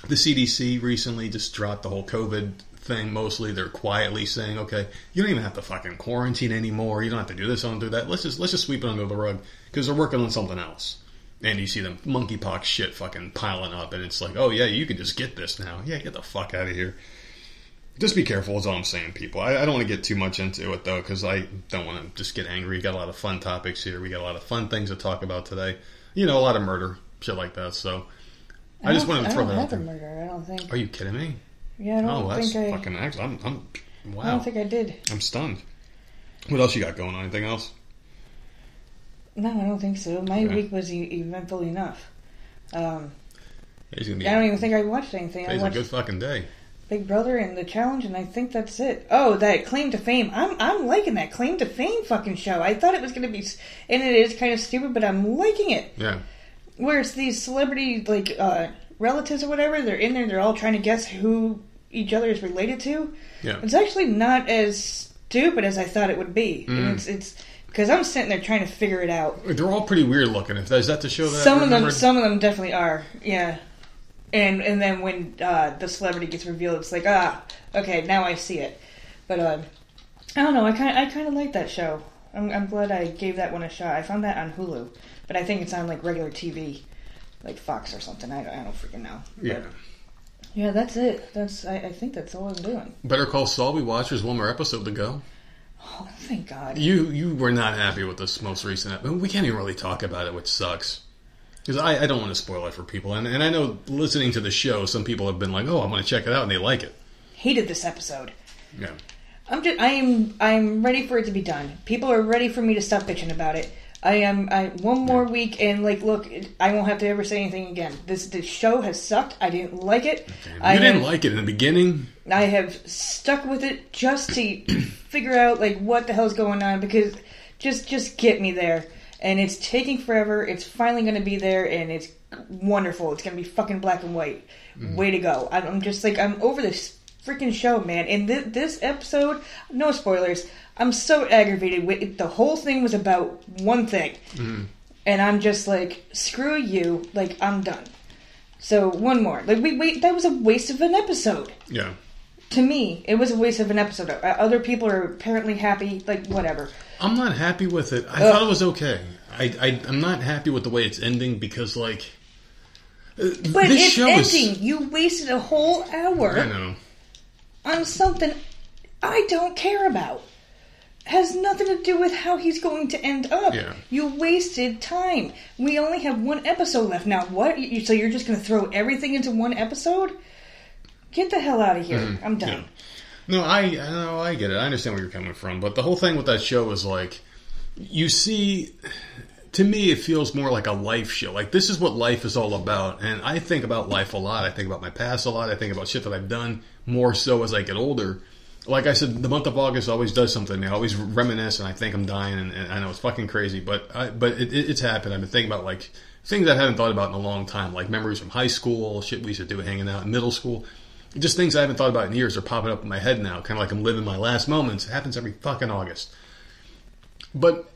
the CDC recently just dropped the whole COVID thing mostly. They're quietly saying, okay, you don't even have to fucking quarantine anymore. You don't have to do this, don't do that. Let's just let's just sweep it under the rug because they're working on something else. And you see them monkeypox shit fucking piling up, and it's like, oh yeah, you can just get this now. Yeah, get the fuck out of here. Just be careful, is all I'm saying, people. I, I don't want to get too much into it though, because I don't want to just get angry. We got a lot of fun topics here. We got a lot of fun things to talk about today. You know, a lot of murder, shit like that. So I, I just wanted to throw that out there. murder. I don't think. Are you kidding me? Yeah, I don't Oh, that's think I. fucking excellent. I'm, I'm wow. I don't think I did. I'm stunned. What else you got going on? Anything else? No, I don't think so. My Okay. week was e- eventful enough. Um, gonna be. I don't even think I watched anything. I Today's a watched good fucking day. Big Brother and the challenge, and I think that's it. Oh, that claim to fame. I'm I'm liking that claim to fame fucking show. I thought it was gonna be, s- and it is kind of stupid, but I'm liking it. Yeah. Where it's these celebrity like uh, relatives or whatever. They're in there. They're all trying to guess who each other is related to. Yeah. It's actually not as stupid as I thought it would be. Mm. And it's it's because I'm sitting there trying to figure it out. They're all pretty weird looking. Is that the show that Some of them, some of them definitely are. Yeah. And and then when uh, the celebrity gets revealed, it's like ah, okay, now I see it. But uh, I don't know. I kind I kind of like that show. I'm, I'm glad I gave that one a shot. I found that on Hulu, but I think it's on like regular TV, like Fox or something. I I don't freaking know. Yeah. Yeah, that's it. That's I, I think that's all I'm doing. Better Call Saul. We watched. There's one more episode to go. Oh, thank God. You you were not happy with this most recent episode. We can't even really talk about it, which sucks. Because I, I don't want to spoil it for people, and, and I know listening to the show, some people have been like, "Oh, I'm going to check it out," and they like it. Hated this episode. Yeah, I'm just I am I'm ready for it to be done. People are ready for me to stop bitching about it. I am I one more week and like look, I won't have to ever say anything again. This this show has sucked. I didn't like it. you I didn't have, like it in the beginning. I have stuck with it just to figure out like what the hell's going on because just just get me there. And it's taking forever. It's finally going to be there, and it's wonderful. It's going to be fucking black and white. Mm-hmm. Way to go! I'm I'm just like I'm over this freaking show, man. And th- this episode, no spoilers. I'm so aggravated with it. The whole thing was about one thing, and I'm just like, screw you. Like I'm done. So one more. Like we wait. That was a waste of an episode. Yeah. To me, it was a waste of an episode. Uh, Other people are apparently happy. Like whatever. I'm not happy with it. I Ugh. thought it was okay. I, I I'm not happy with the way it's ending because like. uh, But this it's show is- ending. You wasted a whole hour. I know. on something I don't care about. Has nothing to do with how he's going to end up. Yeah. You wasted time. We only have one episode left now. What? You- So you're just going to throw everything into one episode? Get the hell out of here. I'm done. Mm-hmm. Yeah. No, I I know I get it. I understand where you're coming from, but the whole thing with that show is like you see to me it feels more like a life show. Like this is what life is all about. And I think about life a lot. I think about my past a lot. I think about shit that I've done more so as I get older. Like I said, the month of August always does something. I always reminisce, and I think I'm dying, and, and I know it's fucking crazy, but I, but it, it, it's happened. I've been thinking about like things I hadn't thought about in a long time, like memories from high school, shit we used to do hanging out in middle school just things I haven't thought about in years are popping up in my head now, kind of like I'm living my last moments. It happens every fucking August. But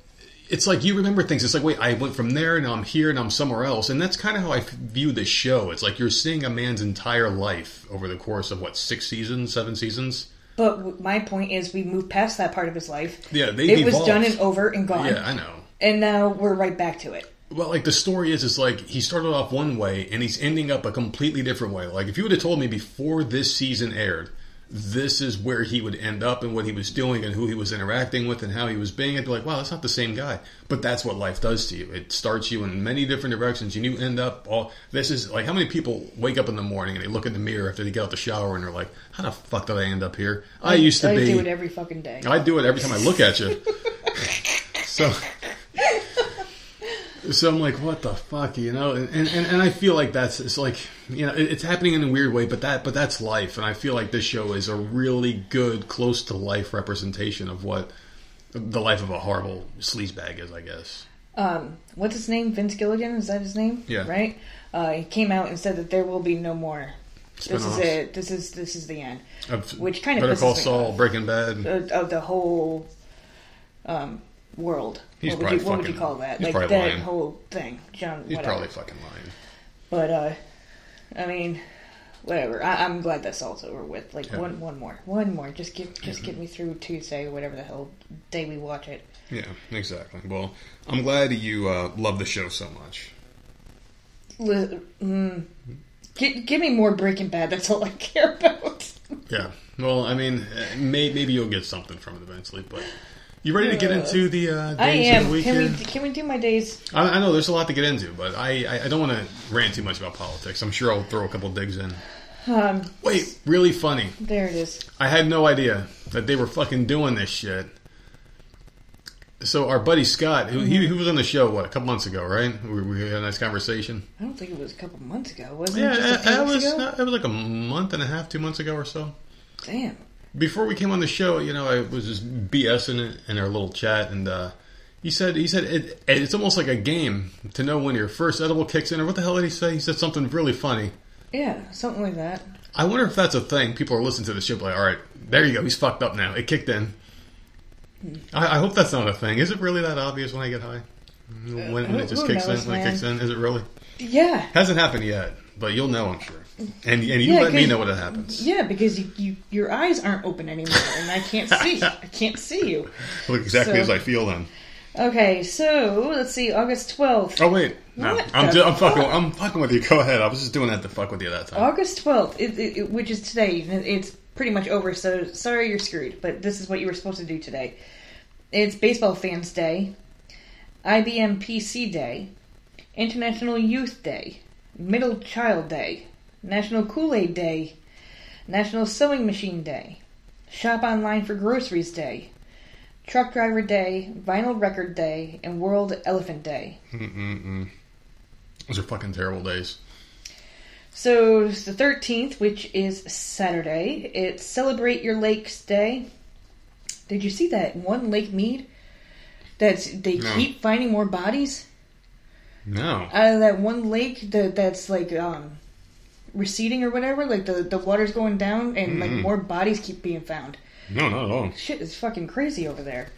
it's like you remember things. It's like, wait, I went from there, now I'm here, and I'm somewhere else. And that's kind of how I view this show. It's like you're seeing a man's entire life over the course of, what, six seasons, seven seasons? But w- my point is, we moved past that part of his life. Yeah, they It was evolved. done and over and gone. Yeah, I know. And now we're right back to it. Well, like the story is, it's like he started off one way and he's ending up a completely different way. Like if you would have told me before this season aired, this is where he would end up and what he was doing and who he was interacting with and how he was being, I'd be like, wow, that's not the same guy. But that's what life does to you. It starts you in many different directions and you end up all. This is like how many people wake up in the morning and they look in the mirror after they get out the shower and they're like, how the fuck did I end up here? I, used to I be. do it every fucking day. I do it every time I look at you. so, so I'm like, what the fuck, you know? And and, and I feel like that's it's like you know it- it's happening in a weird way, but that but that's life, and I feel like this show is a really good, close to life representation of what the life of a horrible sleazebag is, I guess. um, what's his name? Vince Gilligan? Is that his name? Yeah. Right. Uh, he came out and said that there will be no more. This is it. This is this is the end. Of Which kind of Better Call Saul, off. Breaking Bad. Of, of the whole um, world. He's what would, probably you, what would you fucking- call that? he's like probably that lying. whole thing, John. He's whatever. probably fucking lying. But uh, I mean, whatever. I, I'm glad that's also over with. Like Yeah. one, one more, one more. Just get, just get me through Tuesday or whatever the hell day we watch it. Yeah, exactly. Well, I'm glad you uh, love the show so much. Li- Mm, give, give me more Breaking Bad. That's all I care about. Yeah. Well, I mean, may, maybe you'll get something from it eventually. But you ready to get into the uh, days I of am. the week Can we, can we do my days? I, I know there's a lot to get into, but I, I, I don't want to rant too much about politics. I'm sure I'll throw a couple digs in. Um, Wait, really funny. there it is. I had no idea that they were fucking doing this shit. So our buddy Scott, who he, he was on the show what a couple months ago, right? We, we had a nice conversation. I don't think it was a couple months ago. Was it? Yeah, it just a it, few it weeks was ago? it was like a month and a half, two months ago or so. Damn. Before we came on the show, you know, I was just BSing it in our little chat, and uh, he said he said it, it's almost like a game to know when your first edible kicks in, or what the hell did he say? He said something really funny. Yeah, something like that. I wonder if that's a thing. People are listening to the show, like, all right, there you go, he's fucked up now. It kicked in. I, I hope that's not a thing. Is it really that obvious when I get high? When, when it just kicks knows, in? When it kicks in? Is it really? Yeah. Hasn't happened yet, but you'll know, I'm sure. And and you Yeah, let me know when it happens. Yeah, because you, you your eyes aren't open anymore, and I can't see. I can't see you. Look exactly So- as I feel then. Okay, so let's see, August twelfth. Oh wait, no, What I'm ju- I'm fucking? I'm fucking with you. Go ahead. I was just doing that to fuck with you that time. August twelfth, which is today. It's pretty much over. So sorry you're screwed, but this is what you were supposed to do today. It's Baseball Fans Day, IBM PC Day, International Youth Day, Middle Child Day, National Kool Aid Day, National Sewing Machine Day, Shop Online for Groceries Day, Truck Driver Day, Vinyl Record Day, and World Elephant Day. Mm-mm-mm. Those are fucking terrible days. So it's the 13th, which is Saturday. It's Celebrate Your Lakes Day. Did you see that one Lake Mead? That's they No. keep finding more bodies No. out of that one lake that that's like um receding or whatever. Like the the water's going down, and like more bodies keep being found. No, not at all. Shit is fucking crazy over there.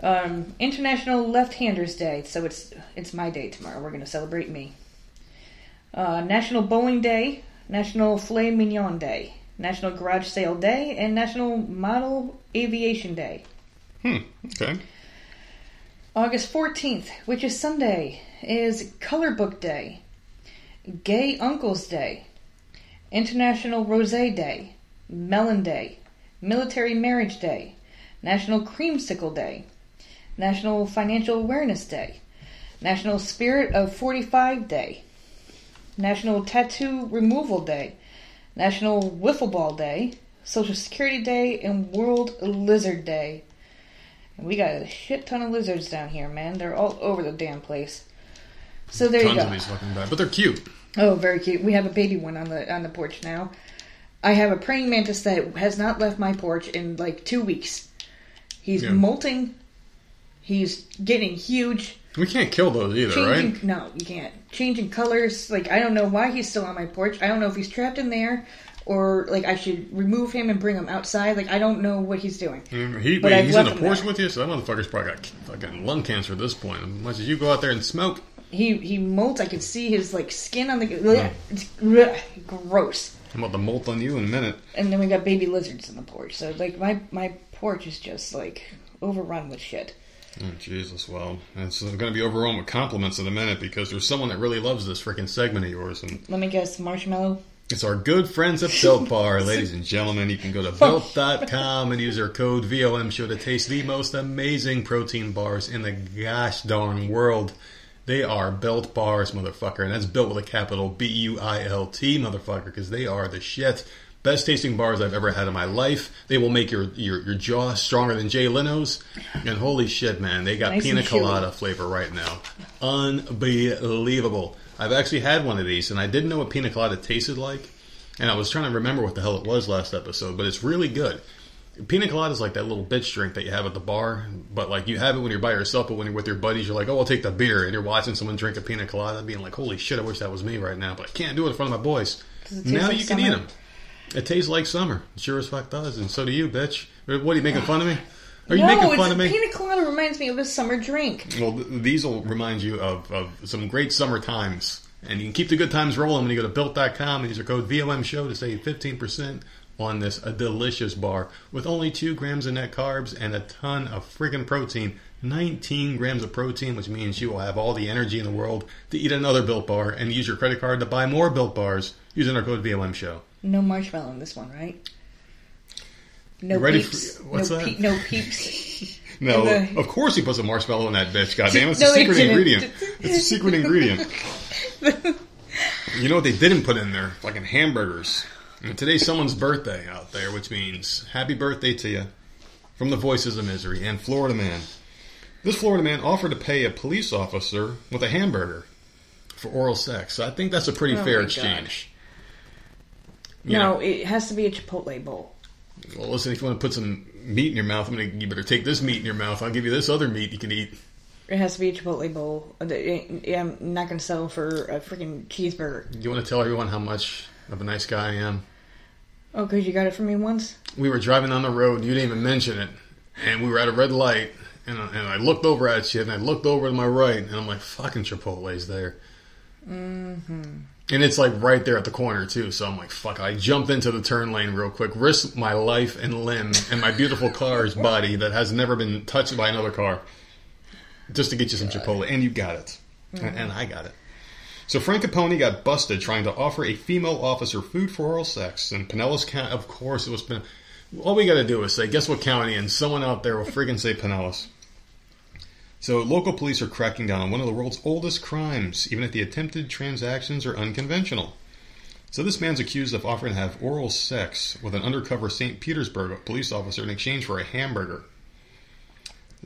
Um, International Left-Handers Day, so it's it's my day tomorrow. We're gonna celebrate me. Uh, National Bowling Day, National Filet Mignon Day, National Garage Sale Day, and National Model Aviation Day. Hmm. Okay. August 14th, which is Sunday, is Color Book Day, Gay Uncles Day, International Rose Day, Melon Day, Military Marriage Day, National Creamsicle Day, National Financial Awareness Day, National Spirit of 45 Day, National Tattoo Removal Day, National Wiffle Ball Day, Social Security Day, and World Lizard Day. And we got a shit ton of lizards down here, man. They're all over the damn place. So there Tons you go. of these fucking bad, but they're cute. Oh, very cute. We have a baby one on the on the porch now. I have a praying mantis that has not left my porch in like two weeks. He's Yeah. molting. He's getting huge. We can't kill those either, Changing, right? No, you can't. Changing colors. Like I don't know why he's still on my porch. I don't know if he's trapped in there or like I should remove him and bring him outside. Like I don't know what he's doing. Mm, He, But wait, I've he's in left the them porch there. with you, so that motherfucker's probably got fucking lung cancer at this point. As much as you go out there and smoke, He he molts. I could see his like skin on the. Ugh, it's ugh, gross. I'm about to molt on you in a minute. and then we got baby lizards in the porch. So like my my porch is just like overrun with shit. Oh, Jesus, well, it's going to be overrun with compliments in a minute because there's someone that really loves this freaking segment of yours, and Let me guess, marshmallow. it's our good friends at Built Bar, ladies and gentlemen. You can go to built.com and use our code VOM show to taste the most amazing protein bars in the gosh darn world. They are Built Bars, motherfucker, and that's built with a capital B U I L T, motherfucker, because they are the shit. Best tasting bars I've ever had in my life. They will make your, your, your jaw stronger than Jay Leno's. And holy shit, man, they got Nice pina chewy. colada flavor right now. Unbelievable. I've actually had one of these, and I didn't know what pina colada tasted like. And I was trying to remember what the hell it was last episode, but it's really good. Pina colada is like that little bitch drink that you have at the bar, but like you have it when you're by yourself, but when you're with your buddies, you're like, oh, I'll take the beer, and you're watching someone drink a pina colada, being like, holy shit, I wish that was me right now, but I can't do it in front of my boys. Does it taste Now like you can eat them. It tastes like summer. It sure as fuck does, and so do you, bitch. What are you making fun of me? Are you no, making fun of me? pina colada reminds me of a summer drink. Well, th- these will remind you of, of some great summer times. And you can keep the good times rolling when you go to built.com and use our code VOM show to save 15% on this a delicious bar with only 2 grams of net carbs and a ton of freaking protein. 19 grams of protein, which means you will have all the energy in the world to eat another built bar and use your credit card to buy more built bars using our code VOM show. No marshmallow in this one, right? No You ready peeps. for- what's no, that? Pe- no peeps. No, the- of course he puts a marshmallow in that bitch. God damn, it's No, a secret ingredient. It's a secret ingredient. You know what they didn't put in there? Fucking hamburgers. And today's someone's birthday out there, which means happy birthday to you from the Voices of Misery and Florida Man. This Florida man offered to pay a police officer with a hamburger for oral sex. So I think that's a pretty Oh fair exchange. You no, know, it has to be a Chipotle bowl. well, listen, if you want to put some meat in your mouth, I'm gonna, you better take this meat in your mouth. I'll give you this other meat you can eat. It has to be a Chipotle bowl. Uh, I'm not going to settle for a freaking cheeseburger. Do you want to tell everyone how much of a nice guy I am? Oh, because you got it for me once? we were driving down the road. You didn't even mention it, and we were at a red light. And, I- and I looked over at you, and I looked over to my right, and I'm like, "Fucking Chipotle's there." Mm-hmm. And it's like right there at the corner too. So I'm like, "Fuck!" I jumped into the turn lane real quick, risked my life and limb and my beautiful car's body that has never been touched by another car, just to get you some Chipotle. And you got it, and, and I got it. So Frank Capone got busted trying to offer a female officer food for oral sex, and Pinellas County, of course, it was Pin- All we got to do is say, guess what county, and someone out there will friggin' say Pinellas. So local police are cracking down on one of the world's oldest crimes, even if the attempted transactions are unconventional. So this man's accused of offering to have oral sex with an undercover St. Petersburg police officer in exchange for a hamburger.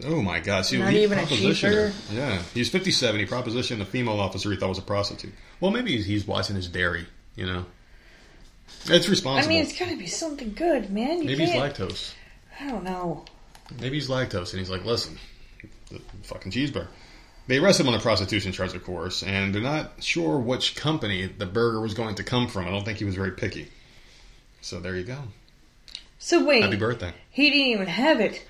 Oh my God! See, Not he even a. Yeah, he's 57. He propositioned a female officer he thought was a prostitute. Well, maybe he's, he's watching his dairy. You know, it's responsible. I mean, it's got to be something good, man. You maybe he's can't. lactose. I don't know. Maybe he's lactose, and he's like, listen, the fucking cheeseburger. They arrested him on a prostitution charge, of course, and they're not sure which company the burger was going to come from. I don't think he was very picky. So there you go. So wait, Happy birthday. he didn't even have it.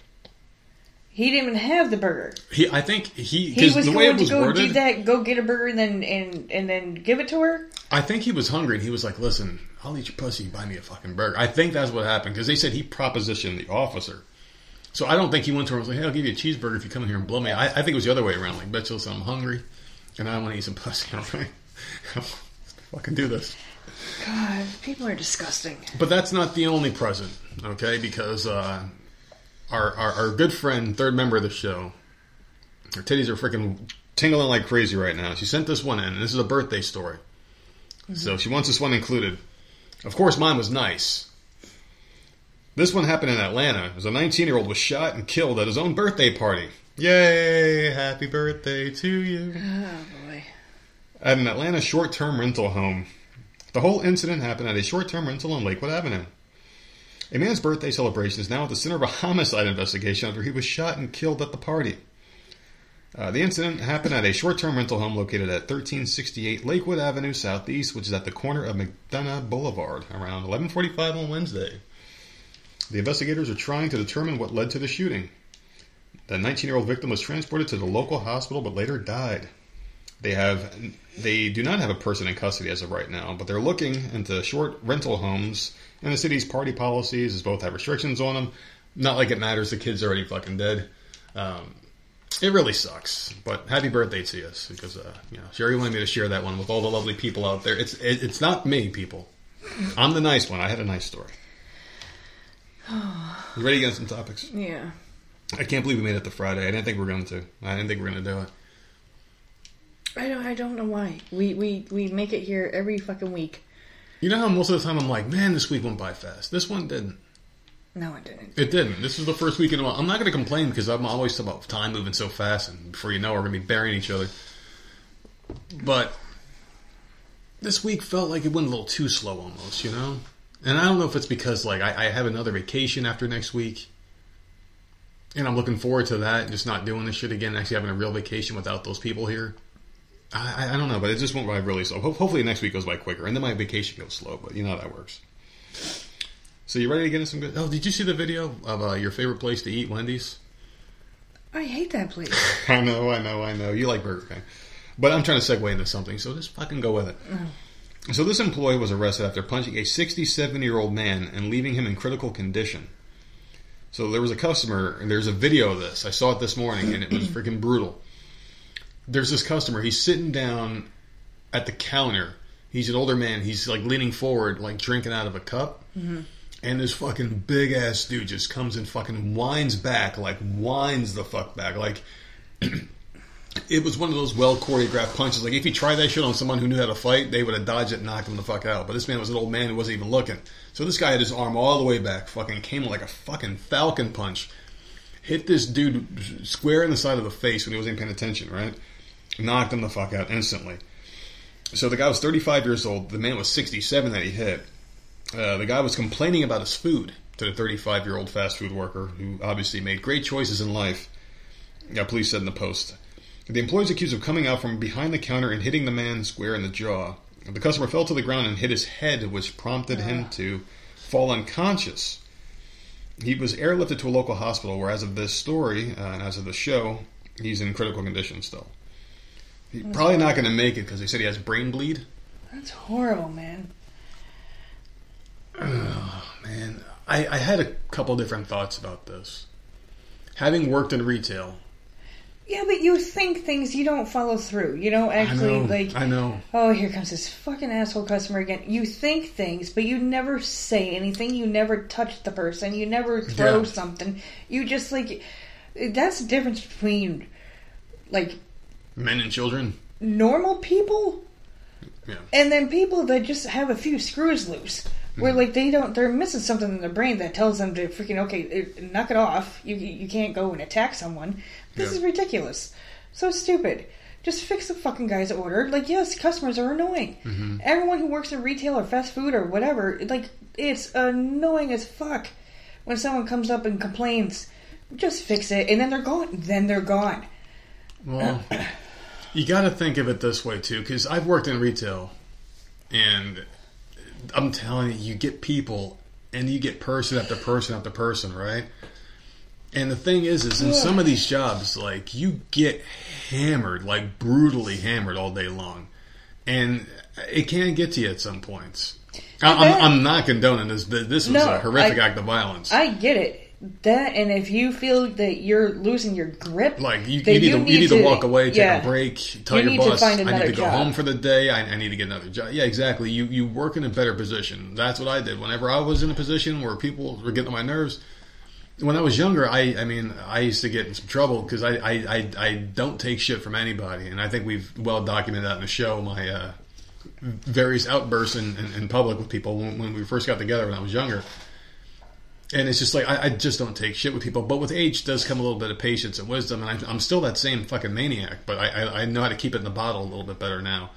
He didn't even have the burger. He, I think he, He was the way it going to was go do that, go get a burger, and then and and then give it to her. I think he was hungry and he was like, listen, I'll eat your pussy, you buy me a fucking burger. I think that's what happened because they said he propositioned the officer. So I don't think he went to her and was like, hey, I'll give you a cheeseburger if you come in here and blow me. I, I think it was the other way around. Like, bitch, listen, I'm hungry and I want to eat some pussy. Okay? fucking do this. God, people are disgusting. But that's not the only present, okay? Because uh, our, our our good friend, third member of the show, her titties are freaking tingling like crazy right now. She sent this one in, and this is a birthday story. Mm-hmm. So she wants this one included. Of course, mine was nice. This one happened in Atlanta. As a 19 year old was shot and killed at his own birthday party. Yay! Happy birthday to you Oh boy. at an Atlanta short term rental home. The whole incident happened at a short term rental on Lakewood Avenue. A man's birthday celebration is now at the center of a homicide investigation after he was shot and killed at the party. Uh, the incident happened at a short term rental home located at 1368 Lakewood Avenue Southeast, which is at the corner of McDonough Boulevard, around 1145 on Wednesday. The investigators are trying to determine what led to the shooting. The 19 year old victim was transported to the local hospital but later died. They have they do not have a person in custody as of right now, but they're looking into short rental homes and the city's party policies is both have restrictions on them. Not like it matters, the kid's already fucking dead. Um, it really sucks, but happy birthday to us because uh, you know Sherry wanted me to share that one with all the lovely people out there. It's it, it's not me, people. I'm the nice one. I had a nice story. You ready to get some topics? Yeah. I can't believe we made it to Friday. I didn't think we were going to. I didn't think we were going to do it. I don't. I don't know why. We we we make it here every fucking week. You know how most of the time I'm like, man, this week went by fast. This one didn't. No, it didn't. It didn't. This is the first week in a while. I'm not going to complain because I'm always about time moving so fast, and before you know, we're going to be burying each other. But this week felt like it went a little too slow, almost. You know, and I don't know if it's because like I, I have another vacation after next week, and I'm looking forward to that. Just not doing this shit again. Actually having a real vacation without those people here. I, I- don't know, but it just went by really slow. Ho- Hopefully next week goes by quicker, and then my vacation goes slow. But you know how that works. So you ready to get into some good? Oh, did you see the video of uh, your favorite place to eat, Wendy's? I hate that place. I know, I know, I know. You like Burger King, but I'm trying to segue into something, so just fucking go with it. So this employee was arrested after punching a 67 year old man and leaving him in critical condition. So there was a customer, and there's a video of this. I saw it this morning, and it was freaking brutal. There's this customer. He's sitting down at the counter. He's an older man. He's like leaning forward, like drinking out of a cup. Mm-hmm. And this fucking big ass dude just comes and fucking whines back, like whines the fuck back, like it was one of those well choreographed punches. Like if you tried that shit on someone who knew how to fight, they would have dodged it and knocked him the fuck out. But this man was an old man who wasn't even looking. So this guy had his arm all the way back, fucking came like a fucking falcon punch, hit this dude square in the side of the face when he wasn't paying attention, right? Knocked him the fuck out instantly. So the guy was 35 years old. The man was 67 that he hit. Uh, the guy was complaining about his food to the 35 year old fast food worker who obviously made great choices in life. Yeah, police said in the post. The employee is accused of coming out from behind the counter and hitting the man square in the jaw. The customer fell to the ground and hit his head, which prompted him to fall unconscious. He was airlifted to a local hospital where, as of this story uh, and as of the show, he's in critical condition still. He's probably not going to make it because they said he has brain bleed. That's horrible, man. Man, I, I had a couple different thoughts about this. Having worked in retail, Yeah, but you think things you don't follow through. You don't actually know, like. I know. Oh, here comes this fucking asshole customer again. You think things, but you never say anything. You never touch the person. You never throw Yeah. something. You just like. That's the difference between like men and children. normal people Yeah. and then people that just have a few screws loose. Where Mm-hmm. like they don't, they're missing something in their brain that tells them to freaking okay, uh, knock it off. You you can't go and attack someone. This Yeah. is ridiculous. So stupid. Just fix the fucking guy's order. Like yes, customers are annoying. Mm-hmm. Everyone who works in retail or fast food or whatever, like it's annoying as fuck when someone comes up and complains. Just fix it, and then they're gone. Then they're gone. Well, You got to think of it this way too, because I've worked in retail, and I'm telling you, you get people, and you get person after person after person, right? And the thing is, is in some of these jobs, like you get hammered, like brutally hammered all day long, and it can get to you at some points. I, I'm, I'm not condoning this. This was No, a horrific I- act of violence. I get it. That and if you feel that you're losing your grip, Like you, you need to you need to walk away, take yeah. a break, tell You your need to boss I need to go job." home for the day. I, I need to get another job. Yeah, exactly. You you work in a better position. That's what I did. Whenever I was in a position where people were getting on my nerves, when I was younger, I I mean I used to get in some trouble because I, I I I don't take shit from anybody, and I think we've well documented that in the show. My uh, various outbursts in, in, in public with people when, when we first got together when I was younger. And it's just like I, I just don't take shit with people. But with age does come a little bit of patience and wisdom, and I'm, I'm still that same fucking maniac. But I, I, I know how to keep it in the bottle a little bit better now.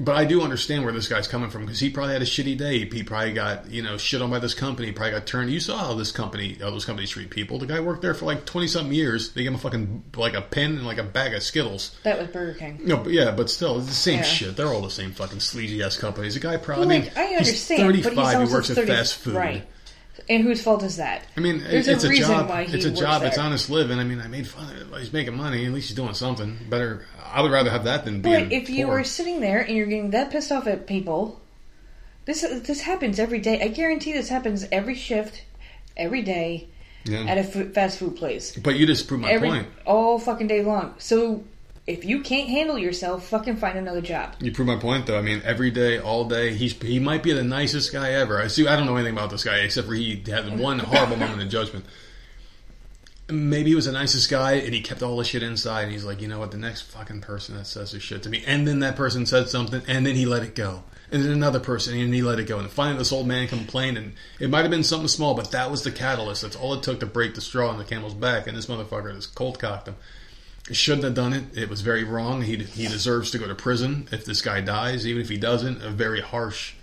But I do understand where this guy's coming from because he probably had a shitty day. He probably got you know shit on by this company. Probably got turned. You saw how this company, how those companies treat people. The guy worked there for like twenty something years. They gave him a fucking like a pen and like a bag of Skittles. That was Burger King. No, but yeah, but still, it's the same Yeah. shit. They're all the same fucking sleazy ass companies. The guy probably, Well, I mean, like I understand, he's five. also He works at fast food. right? And whose fault is that? I mean, There's it's a a, reason job. why he It's a job. It's honest living. I mean, I made fun of it. He's making money. At least he's doing something better. I would rather have that than being But if you poor. were sitting there and you're getting that pissed off at people, this this happens every day. I guarantee this happens every shift, every day Yeah. at a f- fast food place. but you just proved my every point. all fucking day long. So if you can't handle yourself, fucking find another job. You prove my point, though. I mean, every day, all day, he's he might be the nicest guy ever. I see. I don't know anything about this guy except for he had one horrible moment of judgment. Maybe he was the nicest guy, and he kept all the shit inside. And he's like, you know what? The next fucking person that says this shit to me, and then that person said something, and then he let it go, and then another person, and he let it go, and finally this old man complained, and it might have been something small, but that was the catalyst. That's all it took to break the straw on the camel's back, and this motherfucker just cold cocked him shouldn't have done it. It was very wrong. He he deserves to go to prison if this guy dies. Even if he doesn't, a very harsh,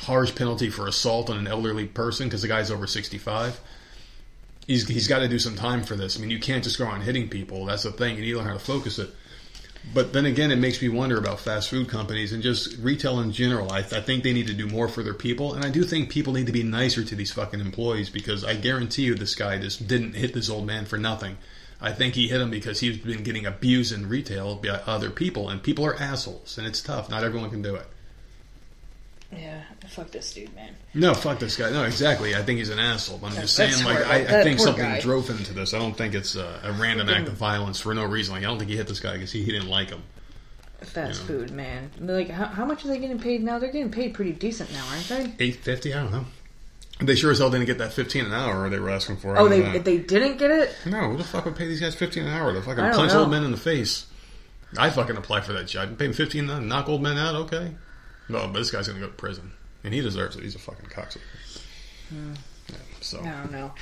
harsh penalty for assault on an elderly person because the guy's over sixty five. He's he's got to do some time for this. I mean, you can't just go around hitting people. That's the thing. You need to learn how to focus it. But then again, it makes me wonder about fast food companies and just retail in general. I, I think they need to do more for their people, and I do think people need to be nicer to these fucking employees because I guarantee you, this guy just didn't hit this old man for nothing. I think he hit him because he's been getting abused in retail by other people, and people are assholes, and it's tough. Not everyone can do it. Yeah, fuck this dude, man. No, fuck this guy. No, exactly. I think he's an asshole. I'm just saying, like. I, I think something guy. drove him to this. I don't think it's a, a random act of violence for no reason. Like, I don't think he hit this guy because he, he didn't like him. Fast food, man. Like, how, how much are they getting paid now? They're getting paid pretty decent now, aren't they? Eight fifty. I don't know. They sure as hell didn't get that fifteen an hour they were asking for. Oh, they know. they didn't get it. No, who the fuck would pay these guys fifteen an hour to fucking punch know. old men in the face? I fucking apply for that job. Pay him fifteen to knock old men out, okay? No, but this guy's gonna go to prison, and he deserves it. He's a fucking cocksucker. Yeah, so I don't know.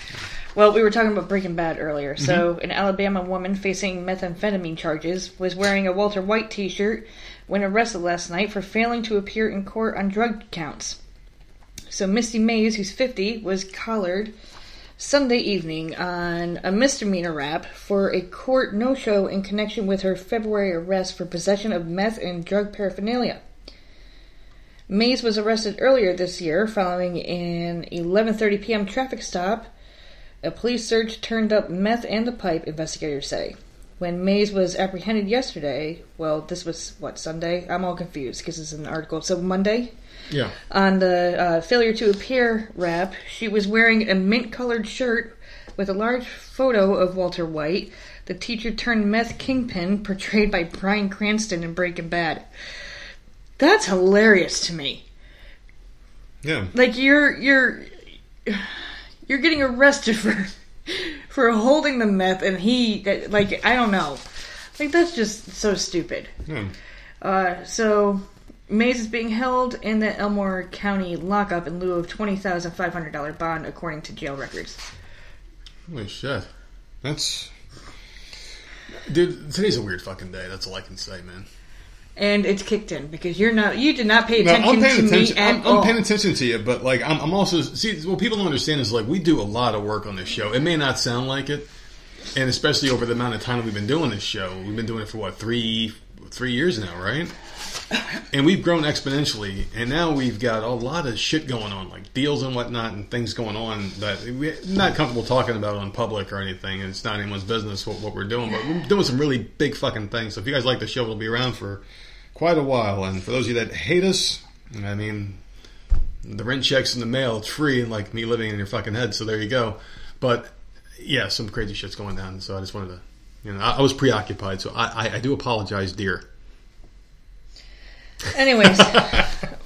Well, we were talking about Breaking Bad earlier. So, Mm-hmm. an Alabama woman facing methamphetamine charges was wearing a Walter White T-shirt when arrested last night for failing to appear in court on drug counts. So, Misty Mays, who's 50, was collared Sunday evening on a misdemeanor rap for a court no-show in connection with her February arrest for possession of meth and drug paraphernalia. Mays was arrested earlier this year following an 11:30 p.m. traffic stop. A police search turned up meth and the pipe, investigators say. When Mays was apprehended yesterday, well, this was what Sunday. I'm all confused because it's an article. So Monday, yeah, on the uh, failure to appear wrap, she was wearing a mint-colored shirt with a large photo of Walter White, the teacher turned meth kingpin portrayed by Bryan Cranston in Breaking Bad. That's hilarious to me. yeah. Like you're you're you're getting arrested for for holding the meth, and he like I don't know, like that's just so stupid. yeah. Uh, so Mays is being held in the Elmore County lockup in lieu of twenty thousand five hundred dollar bond, according to jail records. Holy shit, that's dude. Today's a weird fucking day. That's all I can say, man. And it's kicked in because you're not you did not pay No, attention I'm paying to attention. me at I'm, all. I'm paying attention to you, but like I'm, I'm also see what people don't understand is like we do a lot of work on this show. It may not sound like it, and especially over the amount of time we've been doing this show. We've been doing it for what three three years now, right? And we've grown exponentially, and now we've got a lot of shit going on, like deals and whatnot, and things going on that we're not comfortable talking about on public or anything. And it's not anyone's business what, what we're doing, but we're doing some really big fucking things. So if you guys like the show, it'll be around for quite a while. And for those of you that hate us, I mean, the rent checks in the mail. It's free, and like me living in your fucking head. So there you go. But yeah, some crazy shit's going down. So I just wanted to, you know, I, I was preoccupied. So I, I, I do apologize, dear. Anyways,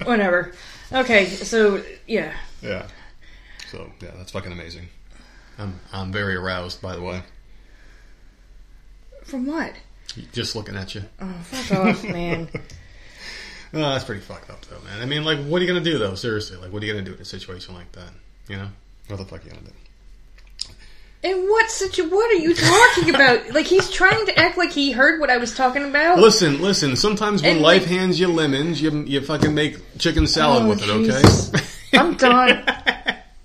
whatever. Okay, so yeah. Yeah. So yeah, that's fucking amazing. I'm I'm very aroused, by the way. From what? Just looking at you. Oh, fuck off, man. Oh, that's pretty fucked up, though, man. I mean, like, what are you gonna do, though? Seriously, like, what are you gonna do in a situation like that? You know, what the fuck are you gonna do? In what situ? What are you talking about? like he's trying to act like he heard what I was talking about. Listen, listen. Sometimes when And, life like- hands you lemons, you you fucking make chicken salad Oh, with it. Jesus. Okay. I'm done.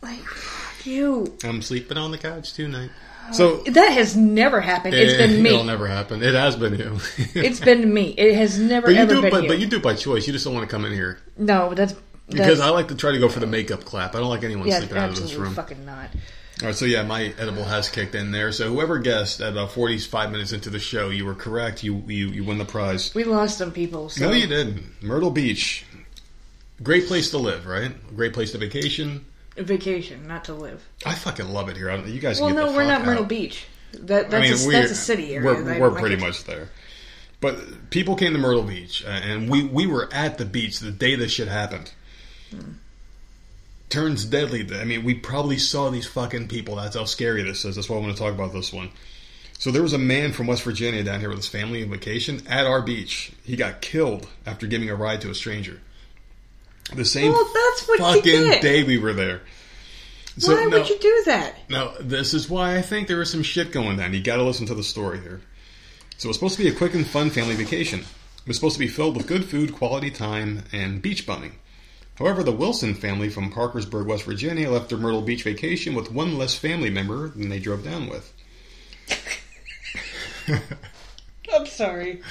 like fuck you. I'm sleeping on the couch tonight. So That has never happened. It's eh, been me. It'll me. never happen. It has been you. It's been me. It has never but you ever do, been but, you. but you do it by choice. You just don't want to come in here no, that's because that's, I like to try to go for the makeup clap. I don't like anyone yeah, sleeping out of this room. fucking not. All right, so yeah, my edible has kicked in there. So whoever guessed at about forty-five minutes into the show, you were correct. You you you win the prize. We lost some people. So. No, you didn't. Myrtle Beach, great place to live, right? Great place to vacation. Vacation, not to live. I fucking love it here. You guys. Well, no, we're not Myrtle. Beach. That that's, I mean, a, that's a city area. We're, we're pretty much there. But people came to Myrtle Beach, uh, and we, we were at the beach the day this shit happened. Turns deadly. I mean, we probably saw these fucking people. That's how scary this is. That's why I want to talk about this one. So there was a man from West Virginia down here with his family on vacation at our beach. He got killed after giving a ride to a stranger. The same Well, that's what fucking day we were there. So, Why no- would you do that? now, this is why I think there was some shit going down. You got to listen to the story here. So, it was supposed to be a quick and fun family vacation. It was supposed to be filled with good food, quality time, and beach bumming. However, the Wilson family from Parkersburg, West Virginia, left their Myrtle Beach vacation with one less family member than they drove down with. I'm sorry.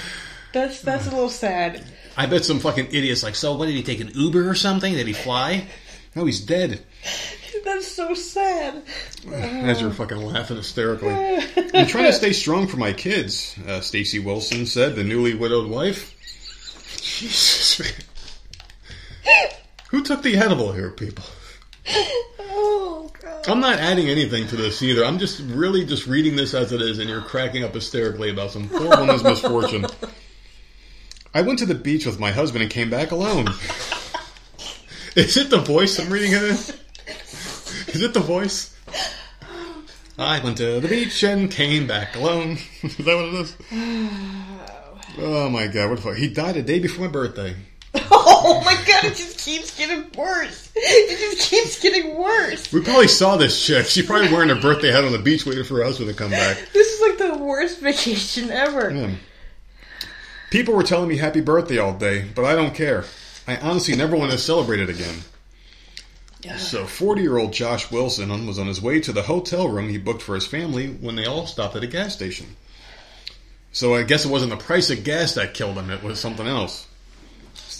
That's that's a little sad. I bet some fucking idiots like, so what did he take an Uber or something? Did he fly? No, he's dead. That's so sad. As you're fucking laughing hysterically. I'm trying to stay strong for my kids, uh, Stacy Wilson said, the newly widowed wife. Jesus, man. Who took the edible here, people? Oh god. I'm not adding anything to this either. I'm just really just reading this as it is, and you're cracking up hysterically about some poor woman's misfortune. I went to the beach with my husband and came back alone. Is it the voice I'm reading it in? Is it the voice? I went to the beach and came back alone. is that what it is? Oh my god, what the fuck? He died a day before my birthday. Oh, Oh my god, it just keeps getting worse. It just keeps getting worse. We probably saw this chick. She's probably wearing her birthday hat on the beach waiting for her husband to come back. This is like the worst vacation ever. Yeah. People were telling me happy birthday all day, but I don't care. I honestly never want to celebrate it again. So, 40 year old Josh Wilson was on his way to the hotel room he booked for his family when they all stopped at a gas station. So, I guess it wasn't the price of gas that killed him, it was something else.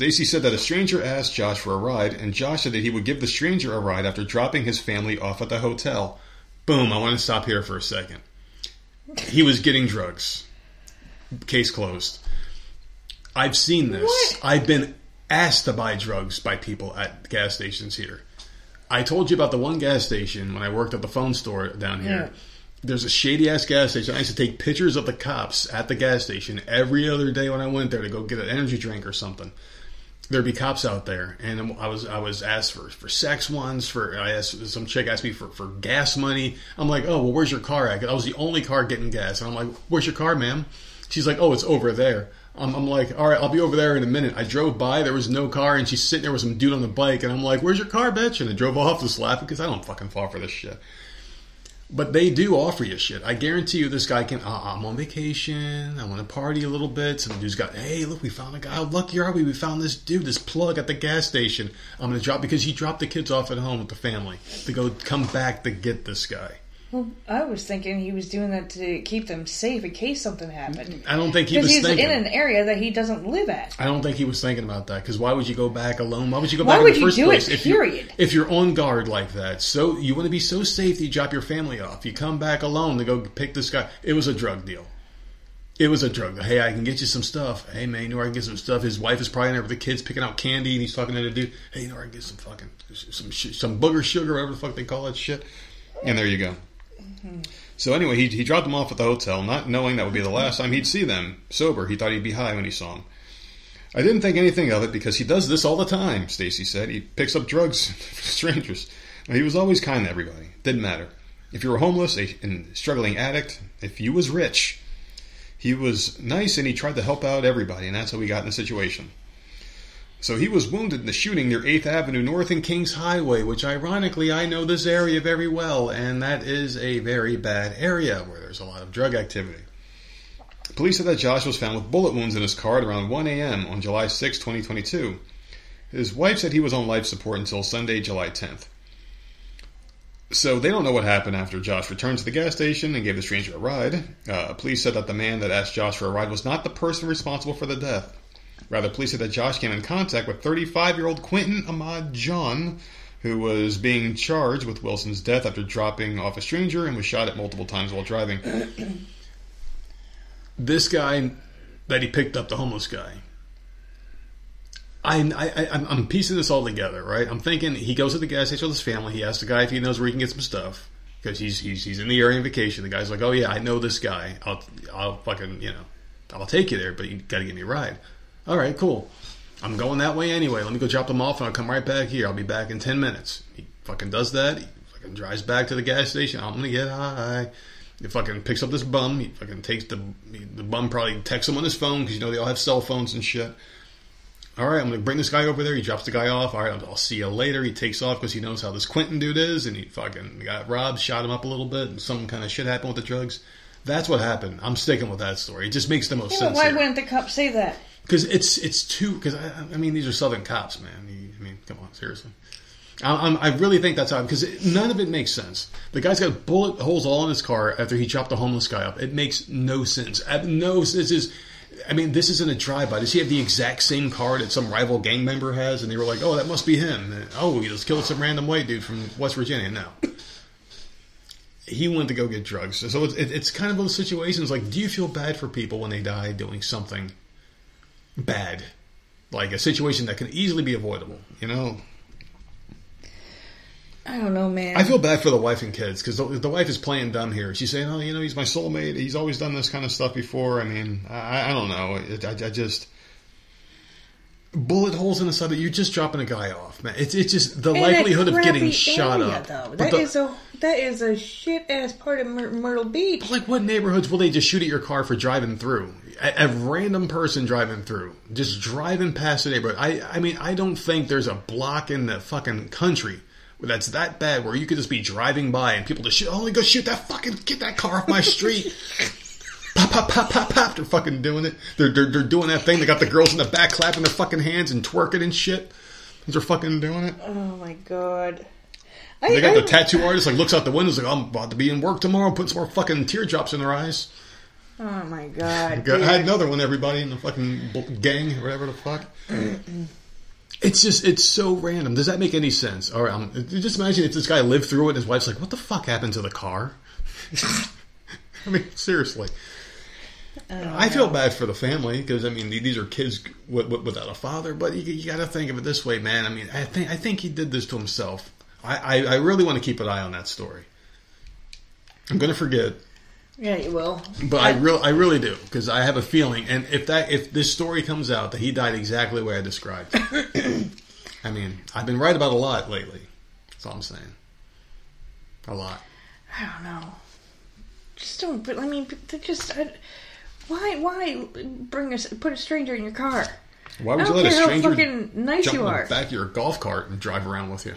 Stacy said that a stranger asked Josh for a ride, and Josh said that he would give the stranger a ride after dropping his family off at the hotel. Boom, I want to stop here for a second. He was getting drugs. Case closed. I've seen this. What? I've been asked to buy drugs by people at gas stations here. I told you about the one gas station when I worked at the phone store down here. Yeah. There's a shady ass gas station. I used to take pictures of the cops at the gas station every other day when I went there to go get an energy drink or something. There'd be cops out there, and I was I was asked for, for sex ones. For I asked some chick asked me for, for gas money. I'm like, oh well, where's your car at? I was the only car getting gas, and I'm like, where's your car, ma'am? She's like, oh, it's over there. I'm, I'm like, all right, I'll be over there in a minute. I drove by, there was no car, and she's sitting there with some dude on the bike, and I'm like, where's your car, bitch? And I drove off just laughing because I don't fucking fall for this shit. But they do offer you shit. I guarantee you, this guy can. Uh, I'm on vacation. I want to party a little bit. Some dude's got. Hey, look, we found a guy. How lucky are we? We found this dude, this plug at the gas station. I'm gonna drop because he dropped the kids off at home with the family to go come back to get this guy. Well, I was thinking he was doing that to keep them safe in case something happened. I don't think he Because was he's thinking. in an area that he doesn't live at. I don't think he was thinking about that because why would you go back alone? Why would you go Why back would in the you first do it, place? if you're- period? if you're on guard like that, so you want to be so safe that you drop your family off. You come back alone to go pick this guy. It was a drug deal. It was a drug. deal. Hey, I can get you some stuff. Hey, man, you know where I can get some stuff. His wife is probably in there with the kids picking out candy, and he's talking to the dude. Hey, you know where I can get some fucking some sh- some booger sugar, whatever the fuck they call that shit. And there you go. So anyway, he, he dropped them off at the hotel, not knowing that would be the last time he'd see them sober. He thought he'd be high when he saw them. I didn't think anything of it because he does this all the time, Stacy said. He picks up drugs from strangers. He was always kind to everybody. Didn't matter. If you were homeless a, and struggling addict, if you was rich, he was nice and he tried to help out everybody, and that's how we got in the situation. So he was wounded in the shooting near 8th Avenue North and Kings Highway, which ironically I know this area very well, and that is a very bad area where there's a lot of drug activity. Police said that Josh was found with bullet wounds in his car at around 1 a.m. on July 6, 2022. His wife said he was on life support until Sunday, July 10th. So they don't know what happened after Josh returned to the gas station and gave the stranger a ride. Uh, police said that the man that asked Josh for a ride was not the person responsible for the death. Rather, police said that Josh came in contact with 35 year old Quentin Ahmad John, who was being charged with Wilson's death after dropping off a stranger and was shot at multiple times while driving. this guy that he picked up, the homeless guy, I, I, I, I'm piecing this all together, right? I'm thinking he goes to the gas station with his family. He asks the guy if he knows where he can get some stuff because he's, he's he's in the area on vacation. The guy's like, "Oh yeah, I know this guy. I'll I'll fucking you know, I'll take you there, but you got to give me a ride." All right, cool. I'm going that way anyway. Let me go drop them off, and I'll come right back here. I'll be back in ten minutes. He fucking does that. He fucking drives back to the gas station. I'm gonna get high. He fucking picks up this bum. He fucking takes the the bum probably texts him on his phone because you know they all have cell phones and shit. All right, I'm going to bring this guy over there. He drops the guy off. All right, I'll, see you later. He takes off because he knows how this Quentin dude is, and he fucking got robbed, shot him up a little bit, and some kind of shit happened with the drugs. That's what happened. I'm sticking with that story. It just makes the most Yeah, sense why here. wouldn't the cop say that? Because it's it's too. Because I, I mean, these are Southern cops, man. You- I mean, come on, seriously. I, I'm, really think that's how. Because none of it makes sense. The guy's got bullet holes all in his car after he chopped the homeless guy up. It makes no sense. No, this is. I mean, this isn't a drive-by. Does he have the exact same car that some rival gang member has? And they were like, "Oh, that must be him." And, oh, he just killed some random white dude from West Virginia. No, he went to go get drugs. So it's, it, it's kind of those situations. Like, do you feel bad for people when they die doing something bad, like a situation that can easily be avoidable? You know, I don't know, man. I feel bad for the wife and kids because the, the wife is playing dumb here. She's saying, "Oh, you know, he's my soulmate. He's always done this kind of stuff before." I mean, I, I don't know. It, I, I just bullet holes in the side. You're just dropping a guy off, man. It's it's just the likelihood of getting crappy shot area, up. Though. That the- is a that is a shit ass part of Myr- Myrtle Beach. like what neighborhoods will they just shoot at your car for driving through? A, a random person driving through, just driving past the neighborhood. I I mean, I don't think there's a block in the fucking country where that's that bad where you could just be driving by and people just shoot. Oh, go shoot that fucking get that car off my street. Pop, pop, pop, pop, pop. They're fucking doing it. They're, they're, they're doing that thing. They got the girls in the back clapping their fucking hands and twerking and shit. They're fucking doing it. Oh my god. I, They got I- the tattoo artist like looks out the windows like I'm about to be in work tomorrow, put some more fucking teardrops in their eyes. Oh my god. Got- I had another one. Everybody in the fucking gang, whatever the fuck. It's just it's so random. Does that make any sense? All right, um, just imagine if this guy lived through it. and His wife's like, "What the fuck happened to the car?" I mean, seriously. I feel bad for the family because I mean these are kids w- w- without a father. But you, you got to think of it this way, man. I mean, I think I think he did this to himself. I, I, I really want to keep an eye on that story. I'm going to forget, Yeah, you will. but I real I really do because I have a feeling. And if that if this story comes out that he died exactly the way I described, I mean, I've been right about a lot lately. That's all I'm saying. A lot. I don't know. Just don't. But I mean, but just. I, why? Why bring us? Put a stranger in your car? Why would you let a stranger fucking nice jump you in are. the back of your golf cart and drive around with you?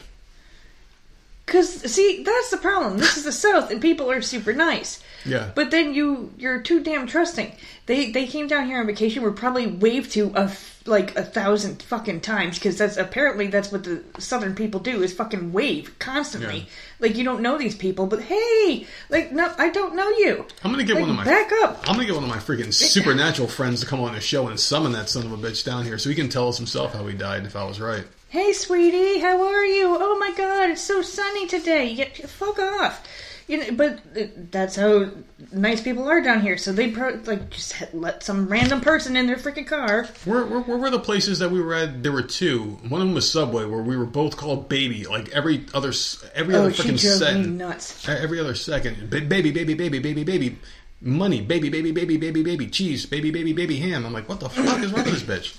Because see, that's the problem. This is the South, and people are super nice. Yeah. But then you you're too damn trusting. They they came down here on vacation. Were probably waved to a f- like a thousand fucking times because that's apparently that's what the Southern people do is fucking wave constantly. Yeah. Like you don't know these people, but hey, like no, I don't know you. I'm gonna get Like, one of my back up. I'm gonna get one of my freaking supernatural friends to come on the show and summon that son of a bitch down here so he can tell us himself how he died if I was right. Hey, sweetie, how are you? Oh my God, it's so sunny today. Yeah, fuck off. You know, but uh, that's how nice people are down here. So they pro- like just let some random person in their freaking car. Where, where, where were the places that we were at? There were two. One of them was Subway, where we were both called baby, like every other every Oh, other freaking second. nuts. Every other second, baby, baby, baby, baby, baby, money, baby, baby, baby, baby, baby, cheese, baby, baby, baby, ham. I'm like, what the fuck is wrong with this bitch?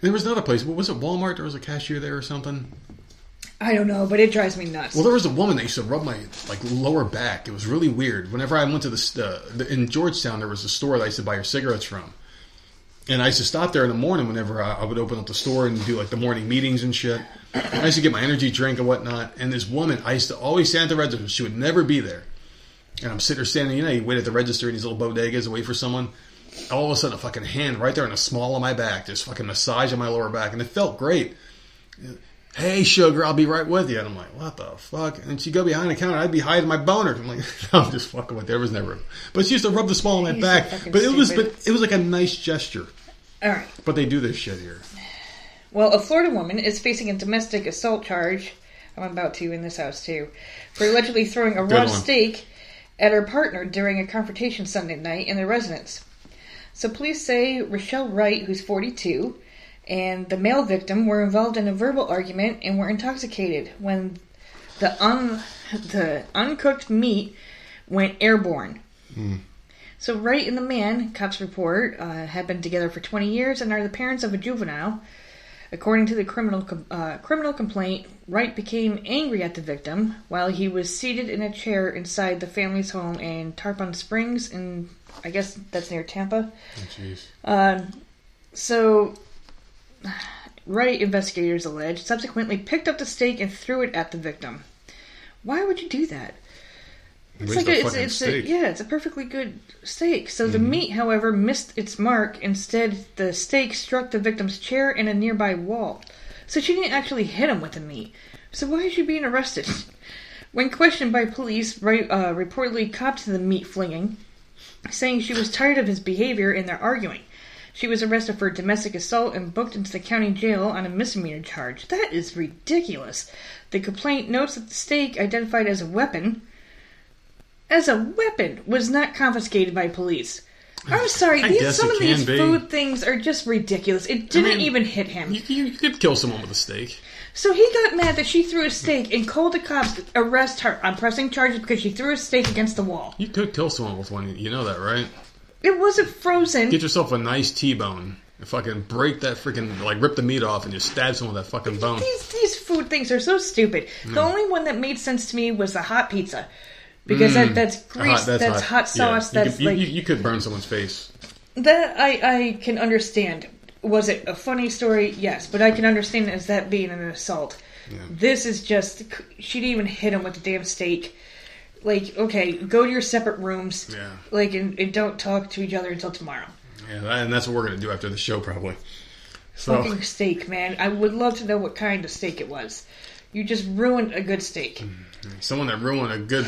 There was another place. What was it? Walmart. There was a cashier there or something. I don't know, but it drives me nuts. Well, there was a woman that used to rub my like lower back. It was really weird. Whenever I went to the, uh, the in Georgetown, there was a store that I used to buy your cigarettes from, and I used to stop there in the morning whenever I, I would open up the store and do like the morning meetings and shit. I used to get my energy drink and whatnot. And this woman, I used to always stand at the register. She would never be there, and I'm sitting there standing. You know, you wait at the register in these little bodegas and wait for someone. All of a sudden, a fucking hand right there in the small of my back, just fucking massaging my lower back, and it felt great. Hey sugar i'll be right with you. And i'm like what the fuck? And she'd go behind the counter i'd be hiding my boner. I'm like i'm just fucking with you. There was never but she used to rub the small of my back. but it was but it was like a nice gesture. All right. but they do this shit here. Well, a Florida woman is facing a domestic assault charge. I'm about to in this house too, for allegedly throwing a raw steak at her partner during a confrontation Sunday night in their residence. So police say Rochelle Wright, who's 42, and the male victim were involved in a verbal argument and were intoxicated when the un the uncooked meat went airborne. So Wright and the man, cops report, uh, have been together for 20 years and are the parents of a juvenile. According to the criminal com- uh, criminal complaint, Wright became angry at the victim while he was seated in a chair inside the family's home in Tarpon Springs, and I guess that's near Tampa. jeez Um, so, Wright investigators allege subsequently picked up the steak and threw it at the victim. Why would you do that? It's like a it's, it's. A, yeah, it's a perfectly good steak. So Mm-hmm. the meat, however, missed its mark. Instead, the steak struck the victim's chair and a nearby wall. So she didn't actually hit him with the meat. So why is she being arrested? When questioned by police, Wright uh, reportedly copped to the meat flinging, saying she was tired of his behavior and their arguing. She was arrested for domestic assault and booked into the county jail on a misdemeanor charge. That is ridiculous. The complaint notes that the steak, identified as a weapon, as a weapon, was not confiscated by police. I'm sorry, I these, guess some it of these be. food things are just ridiculous. It didn't mean, even hit him. you, you, you could kill someone with a steak So he got mad that she threw a steak and called the cops to arrest her on pressing charges because she threw a steak against the wall. you could kill someone with one you know that right It wasn't frozen. get yourself a nice t-bone and fucking break that freaking like rip the meat off and just stab someone with that fucking bone These these food things are so stupid. The hmm. only one that made sense to me was the hot pizza. Because that, hmm. that's grease, Hot- that's, hot, Yeah, sauce, you that's could, you- like you, you could burn someone's face that I, I can understand. Was it a funny story? Yes, but I can understand as that being an assault. This is just she didn't even hit him with the damn steak. Like, okay, go to your separate rooms. Yeah. Like, and, and don't talk to each other until tomorrow. Yeah, and that's what we're gonna do after the show, probably. So Fucking steak, man. I would love to know what kind of steak it was. You just ruined a good steak. Mm-hmm. someone that ruined a good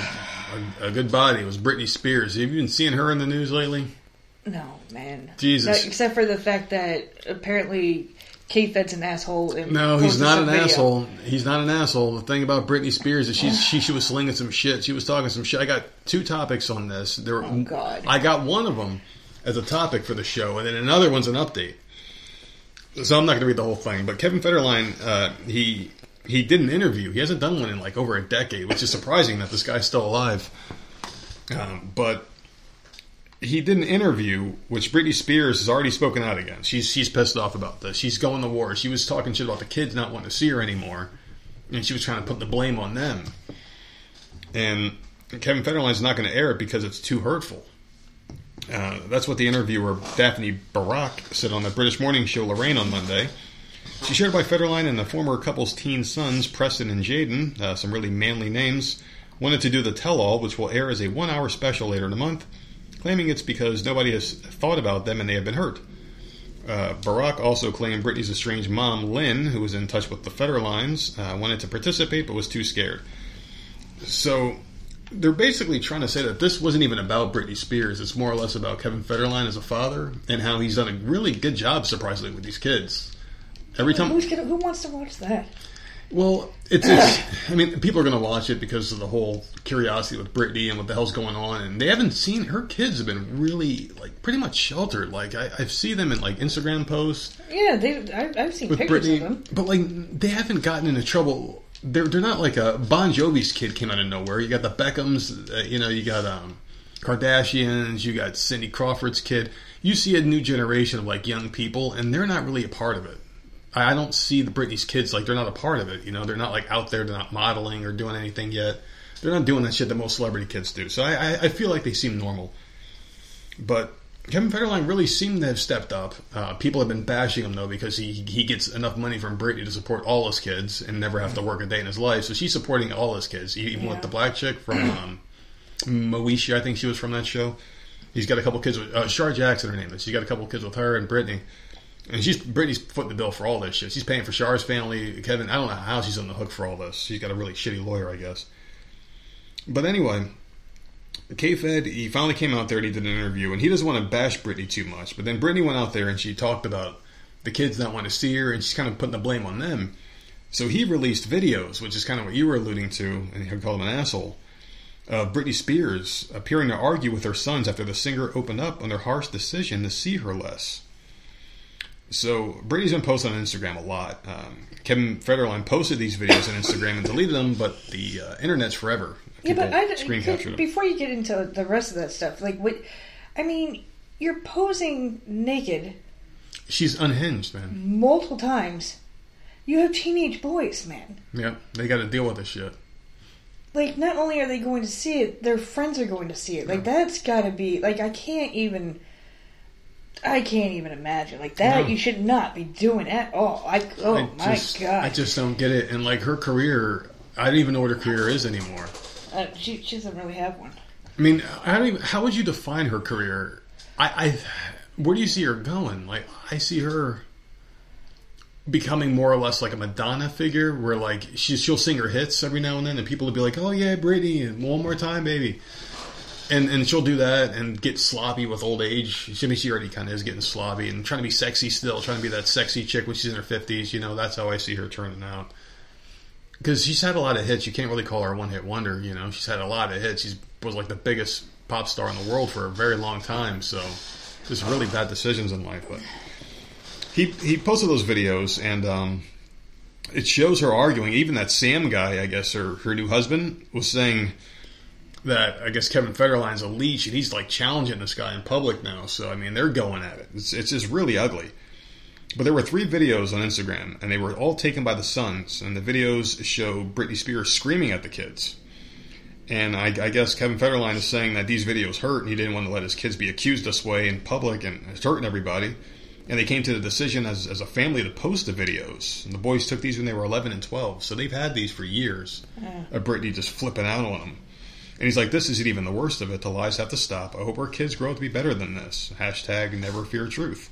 a, a good body was Britney Spears. Have you been seeing her in the news lately? No, man. Jesus. No, except for the fact that apparently K-Fed's an asshole. No, he's not an video. asshole. He's not an asshole. The thing about Britney Spears is she's she, she was slinging some shit. She was talking some shit. I got two topics on this. There, were, Oh, God. I got one of them as a topic for the show, and then another one's an update. So I'm not going to read the whole thing, but Kevin Federline, uh, he he did an interview. He hasn't done one in like over a decade, which is surprising that this guy's still alive. Um, but he did an interview which Britney Spears has already spoken out against. She's she's pissed off about this. She's going to war. She was talking shit about the kids not wanting to see her anymore, and she was trying to put the blame on them. And Kevin Federline's not going to air it because it's too hurtful. Uh, that's what the interviewer Daphne Barak said on the British morning show Lorraine on Monday. She shared by Federline and the former couple's teen sons, Preston and Jayden, uh, some really manly names, wanted to do the tell all, which will air as a one hour special later in the month, claiming it's because nobody has thought about them and they have been hurt. Uh, Barak also claimed Britney's estranged mom, Lynn, who was in touch with the Federlines, uh, wanted to participate but was too scared. So they're basically trying to say that this wasn't even about Britney Spears. It's more or less about Kevin Federline as a father and how he's done a really good job, surprisingly, with these kids. Every time, gonna, who wants to watch that? well, it's, it's I mean, people are going to watch it because of the whole curiosity with Britney and what the hell's going on, and they haven't seen her kids have been really like pretty much sheltered. Like I, I see them in like Instagram posts Yeah, they. I, I've seen with pictures Britney, of them. but like they haven't gotten into trouble. They're they're not like a Bon Jovi's kid came out of nowhere. You got the Beckhams, uh, you know, you got um, Kardashians, you got Cindy Crawford's kid. You see a new generation of like young people, and they're not really a part of it. I don't see the Britney's kids like they're not a part of it. You know, they're not like out there, they're not modeling or doing anything yet. They're not doing that shit that most celebrity kids do. So I, I, I feel like they seem normal. But Kevin Federline really seemed to have stepped up. Uh, people have been bashing him though because he he gets enough money from Britney to support all his kids and never have to work a day in his life. So she's supporting all his kids, even with the black chick from um, Moesha. I think she was from that show. He's got a couple kids with uh, Shar Jackson. Her name is. She's got a couple kids with her and Britney. And she's Britney's footing the bill for all this shit. She's paying for Shar's family. Kevin, I don't know how she's on the hook for all this. She's got a really shitty lawyer, I guess. But anyway, K-Fed, he finally came out there and he did an interview, and he doesn't want to bash Britney too much. But then Britney went out there and she talked about the kids not want to see her, and she's kind of putting the blame on them. So he released videos, which is kind of what you were alluding to, and he called him an asshole, of Britney Spears appearing to argue with her sons after the singer opened up on their harsh decision to see her less. So Britney's been posting on Instagram a lot. Um, Kevin Federline posted these videos on Instagram and deleted them, but the uh, internet's forever. Yeah, but I, screen captured before you get into the rest of that stuff, like what? I mean, you're posing naked She's unhinged, man. multiple times. You have teenage boys, man. Yeah, they got to deal with this shit. Like, not only are they going to see it, their friends are going to see it. Like, that's got to be like I can't even. I can't even imagine like that. No. You should not be doing at all. I oh I my just, god. I just don't get it. And like her career, I don't even know what her career is anymore. uh, she she doesn't really have one. I mean, I don't even. How would you define her career? I, I where do you see her going? Like, I see her becoming more or less like a Madonna figure, where like she she'll sing her hits every now and then, and people will be like, "Oh yeah, Britney, one more time, baby." And, and she'll do that and get sloppy with old age. I mean, she already kind of is getting sloppy and trying to be sexy still, trying to be that sexy chick when she's in her fifties. You know, that's how I see her turning out. Because she's had a lot of hits. You can't really call her a one hit wonder. You know, she's had a lot of hits. She was like the biggest pop star in the world for a very long time. So, just really bad decisions in life. But he he posted those videos and um, it shows her arguing. Even that Sam guy, I guess, her her new husband was saying that I guess Kevin Federline's a leech and he's like challenging this guy in public now. So I mean, they're going at it. It's it's just really ugly. But there were three videos on Instagram, and they were all taken by the sons. And the videos show Britney Spears screaming at the kids. And I, I guess Kevin Federline is saying that these videos hurt, and he didn't want to let his kids be accused this way in public, and it's hurting everybody. And they came to the decision as, as a family to post the videos. And the boys took these when they were 11 and 12, so they've had these for years. Of Britney just flipping out on them. And he's like, "This isn't even the worst of it. The lies have to stop. I hope our kids grow up to be better than this." Hashtag Never Fear Truth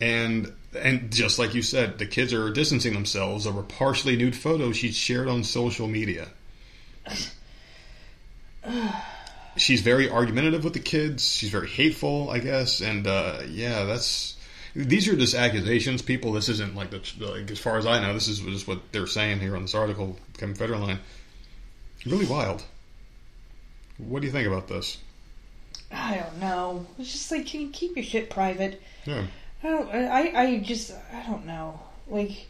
and and just like you said, the kids are distancing themselves over partially nude photos she shared on social media. She's very argumentative with the kids. She's very hateful, I guess, and uh, yeah, that's these are just accusations. People, this isn't like the like, as far as I know, this is just what they're saying here on this article, Kevin Federline. Really wild. What do you think about this? I don't know. It's just like, can you keep your shit private? Yeah. I don't. I. I just. I don't know. Like,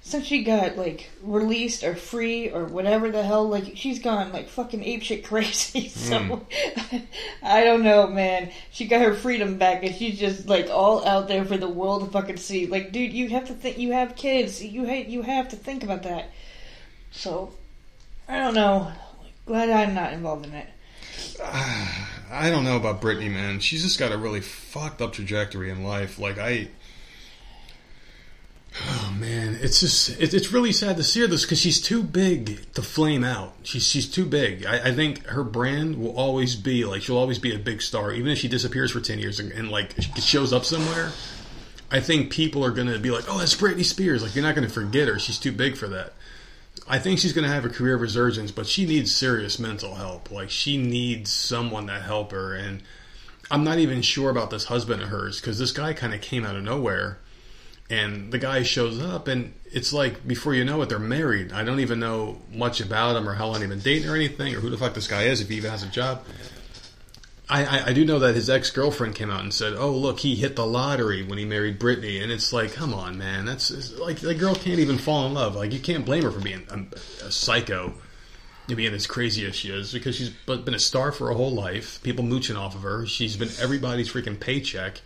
since she got like released or free or whatever the hell, like she's gone like fucking apeshit crazy. So hmm. I don't know, man. She got her freedom back, and she's just like all out there for the world to fucking see. Like, dude, you have to think. You have kids. You ha- You have to think about that. So I don't know. Glad I'm not involved in it. I don't know about Britney, man. She's just got a really fucked up trajectory in life. Like I, oh man, it's just it, it's really sad to see her this because she's too big to flame out. She's she's too big. I, I think her brand will always be like she'll always be a big star, even if she disappears for ten years and, and like shows up somewhere. I think people are gonna be like, "Oh, that's Britney Spears." Like you're not gonna forget her. She's too big for that. I think she's gonna have a career resurgence, but she needs serious mental help. Like she needs someone to help her, and I'm not even sure about this husband of hers because this guy kind of came out of nowhere and the guy shows up and it's like before you know it they're married i don't even know much about him or how long they've been dating or anything or who the fuck this guy is if he even has a job I, I, do know that his ex-girlfriend came out and said oh look he hit the lottery when he married Britney and it's like come on man that's like the girl can't even fall in love like you can't blame her for being a, a psycho being as crazy as she is because she's been a star for her whole life people mooching off of her she's been everybody's freaking paycheck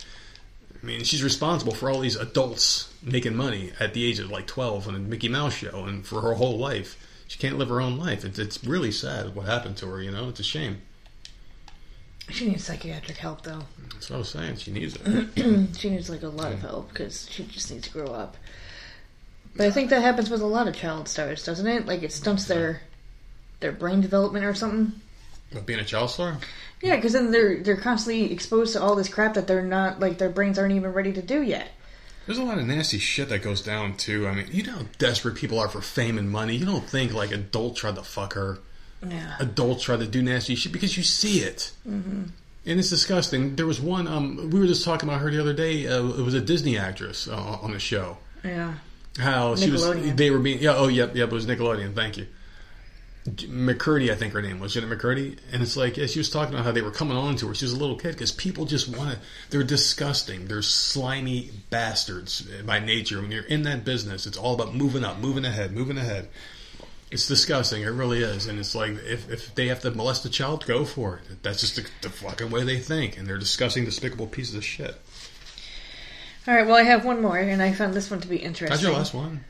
I mean, she's responsible for all these adults making money at the age of like 12 on a Mickey Mouse show and for her whole life. She can't live her own life. It's really sad what happened to her, you know? It's a shame. She needs psychiatric help, though. That's what I was saying. She needs it. she needs like a lot of help because she just needs to grow up. But I think that happens with a lot of child stars, doesn't it? Like it stunts their their brain development or something. But being a child star? Yeah, because then they're they're constantly exposed to all this crap that they're not like their brains aren't even ready to do yet. There's a lot of nasty shit that goes down too. I mean, you know how desperate people are for fame and money. You don't think like adult tried to fuck her. Yeah. Adults try to do nasty shit because you see it. Mm-hmm. And it's disgusting. There was one. Um, we were just talking about her the other day. Uh, it was a Disney actress uh, on the show. Yeah. How she was. They were being. Yeah. Oh, yep. Yep. It was Nickelodeon. Thank you. McCurdy, I think her name was Jenna McCurdy, and it's like yeah, she was talking about how they were coming on to her. She was a little kid because people just want to. They're disgusting. They're slimy bastards by nature. When you're in that business, it's all about moving up, moving ahead, moving ahead. It's disgusting. It really is, and it's like if, if they have to molest a child, go for it. That's just the, the fucking way they think, and they're disgusting, despicable pieces of shit. All right. Well, I have one more, and I found this one to be interesting. That's your last one.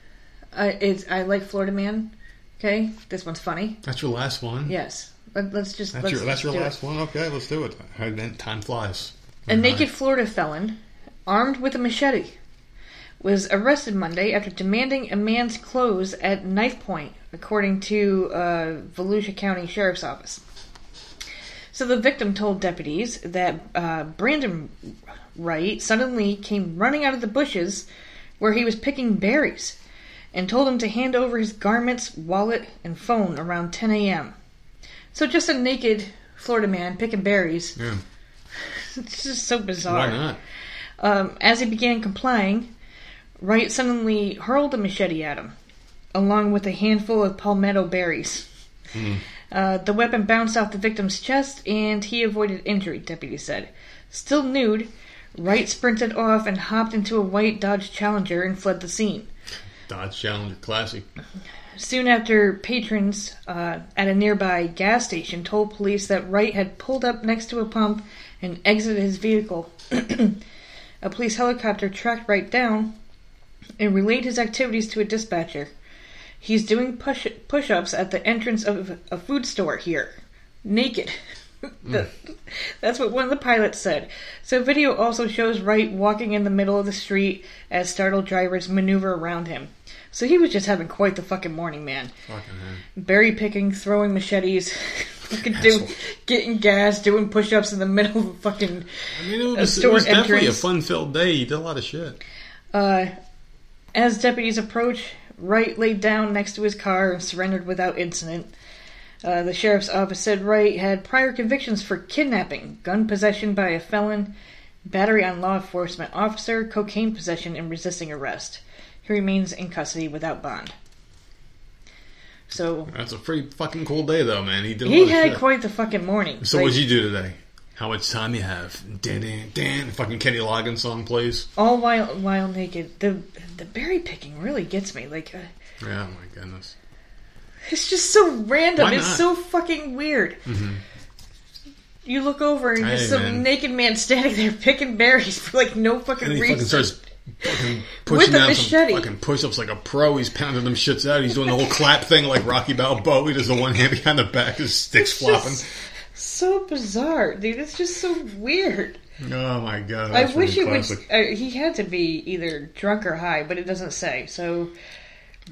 I it's I like Florida Man. Okay, this one's funny. That's your last one. Yes, Let, us just. That's let's your that's your last it. one. Okay, let's do it. I meant time flies. A naked Florida felon, armed with a machete, was arrested Monday after demanding a man's clothes at knife point, according to uh, Volusia County Sheriff's Office. So the victim told deputies that uh, Brandon Wright suddenly came running out of the bushes where he was picking berries and told him to hand over his garments, wallet, and phone around 10 a.m. So just a naked Florida man picking berries. Yeah. It's just so bizarre. Why not? Um, as he began complying, Wright suddenly hurled a machete at him, along with a handful of palmetto berries. Uh, the weapon bounced off the victim's chest, and he avoided injury, deputies said. Still nude, Wright sprinted off and hopped into a white Dodge Challenger and fled the scene. Dodge Challenger, classy. Soon after, patrons uh, at a nearby gas station told police that Wright had pulled up next to a pump and exited his vehicle. a police helicopter tracked Wright down and relayed his activities to a dispatcher. He's doing push push ups at the entrance of a food store here, naked. That- That's what one of the pilots said. So, video also shows Wright walking in the middle of the street as startled drivers maneuver around him. So he was just having quite the fucking morning, man. Fucking hell. Berry picking, throwing machetes, fucking do, getting gas, doing push-ups in the middle of a fucking I mean, it a was, it store was definitely a fun-filled day. He did a lot of shit. Uh, as deputies approach, Wright laid down next to his car and surrendered without incident. Uh, the sheriff's office said Wright had prior convictions for kidnapping, gun possession by a felon, battery on law enforcement officer, cocaine possession, and resisting arrest. He remains in custody without bond. So That's a pretty fucking cool day, though, man. He did. A he had shit. quite the fucking morning. So Like, what'd you do today? How much time you have? Dan, dan, dan. Fucking Kenny Loggins song plays. all while while naked. The the berry picking really gets me. Like uh, Yeah, oh my goodness. it's just so random. It's so fucking weird. You look over and Hey, there's some man. naked man standing there picking berries for like no fucking And he reason. fucking starts fucking With pushing down machete. some fucking push-ups like a pro. He's pounding them shits out. He's doing the whole clap thing like Rocky Balboa. He does the one hand behind the back, his sticks It's flopping. just so bizarre, dude. It's just so weird. Oh my god! I wish really he would. Uh, he had to be either drunk or high, but it doesn't say. So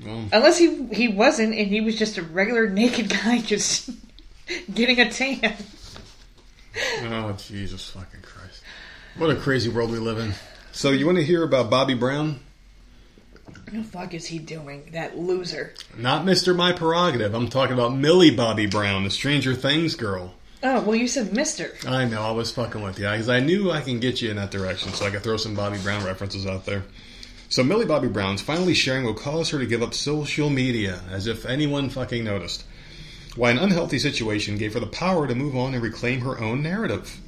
Well, unless he he wasn't, and he was just a regular naked guy just getting a tan. oh Jesus fucking Christ! What a crazy world we live in. So you want to hear about Bobby Brown? What the fuck is he doing? That loser. Not Mister My Prerogative. I'm talking about Millie Bobby Brown, the Stranger Things girl. Oh well, you said Mister. I know, I was fucking with you because I knew I can get you in that direction, so I could throw some Bobby Brown references out there. So Millie Bobby Brown's finally sharing what caused her to give up social media, as if anyone fucking noticed. Why an unhealthy situation gave her the power to move on and reclaim her own narrative.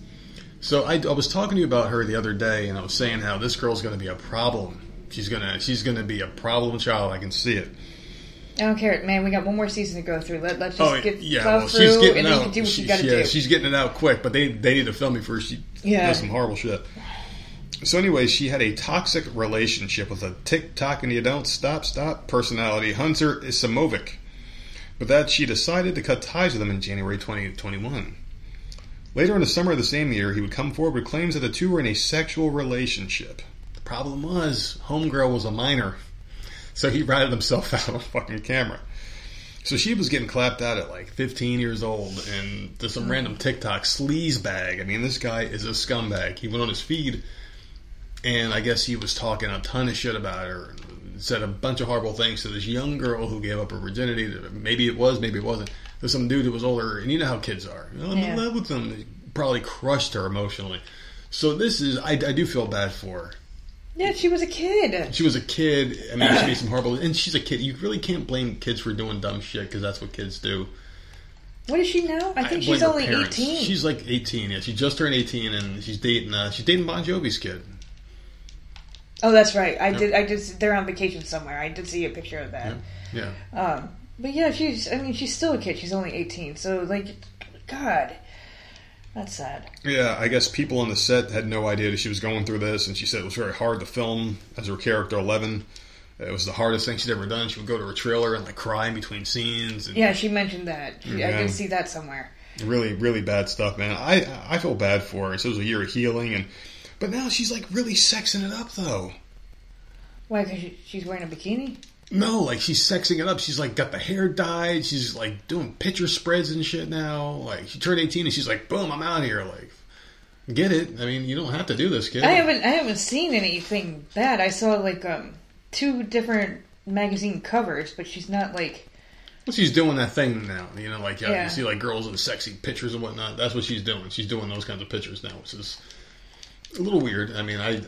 So I, I was talking to you about her the other day, and I was saying how this girl's going to be a problem. She's gonna she's gonna be a problem child. I can see it. I don't care, man. We got one more season to go through. Let let's just Oh get yeah, well, through, she's getting and then out. can do what She- you got to yeah, do. she's getting it out quick, but they they need to film me first. She Yeah. does some horrible shit. So anyway, she had a toxic relationship with a TikTok and you don't stop stop personality Hunter Ecimovic. But that she decided to cut ties with him in January 2021. Later in the summer of the same year, he would come forward with claims that the two were in a sexual relationship. The problem was, Homegirl was a minor, so he ratted himself out on fucking camera. So she was getting clapped out at like 15 years old, and there's some oh. random TikTok sleaze bag. I mean, this guy is a scumbag. He went on his feed, and I guess he was talking a ton of shit about her, and said a bunch of horrible things to this young girl who gave up her virginity. Maybe it was, maybe it wasn't. There's some dude who was older, and you know how kids are. I'm Yeah. in love with them. They probably crushed her emotionally. So this is, I, I do feel bad for her. Yeah, she was a kid. She was a kid. I mean, she made some horrible, and she's a kid. You really can't blame kids for doing dumb shit because that's what kids do. What is she now? I think blame she's her only parents. eighteen. She's like 18. Yeah, she just turned 18, and she's dating. Uh, she's dating Bon Jovi's kid. oh, that's right. I did. I did. They're on vacation somewhere. I did see a picture of that. Yeah. Um, but yeah, she's. I mean, she's still a kid. She's only eighteen. So like, God, that's sad. Yeah, I guess people on the set had no idea that she was going through this, and she said it was very hard to film as her character Eleven. It was the hardest thing she'd ever done. She would go to her trailer and like cry in between scenes. And Yeah, she mentioned that. She, I Yeah. did see that somewhere. really, really bad stuff, man. I I feel bad for her. So it was a year of healing, and but now she's like really sexing it up though. Why? Because she, she's wearing a bikini. No, like she's sexing it up. She's like got the hair dyed. She's like doing picture spreads and shit now. Like she turned eighteen and she's like, boom, I'm out of here. Like, get it? I mean, you don't have to do this, kid. I haven't. I haven't seen anything bad. I saw like um two different magazine covers, but she's not like. Well, she's doing that thing now. You know, like yeah, Yeah. you see like girls in sexy pictures and whatnot. That's what she's doing. She's doing those kinds of pictures now, which is a little weird. I mean, I,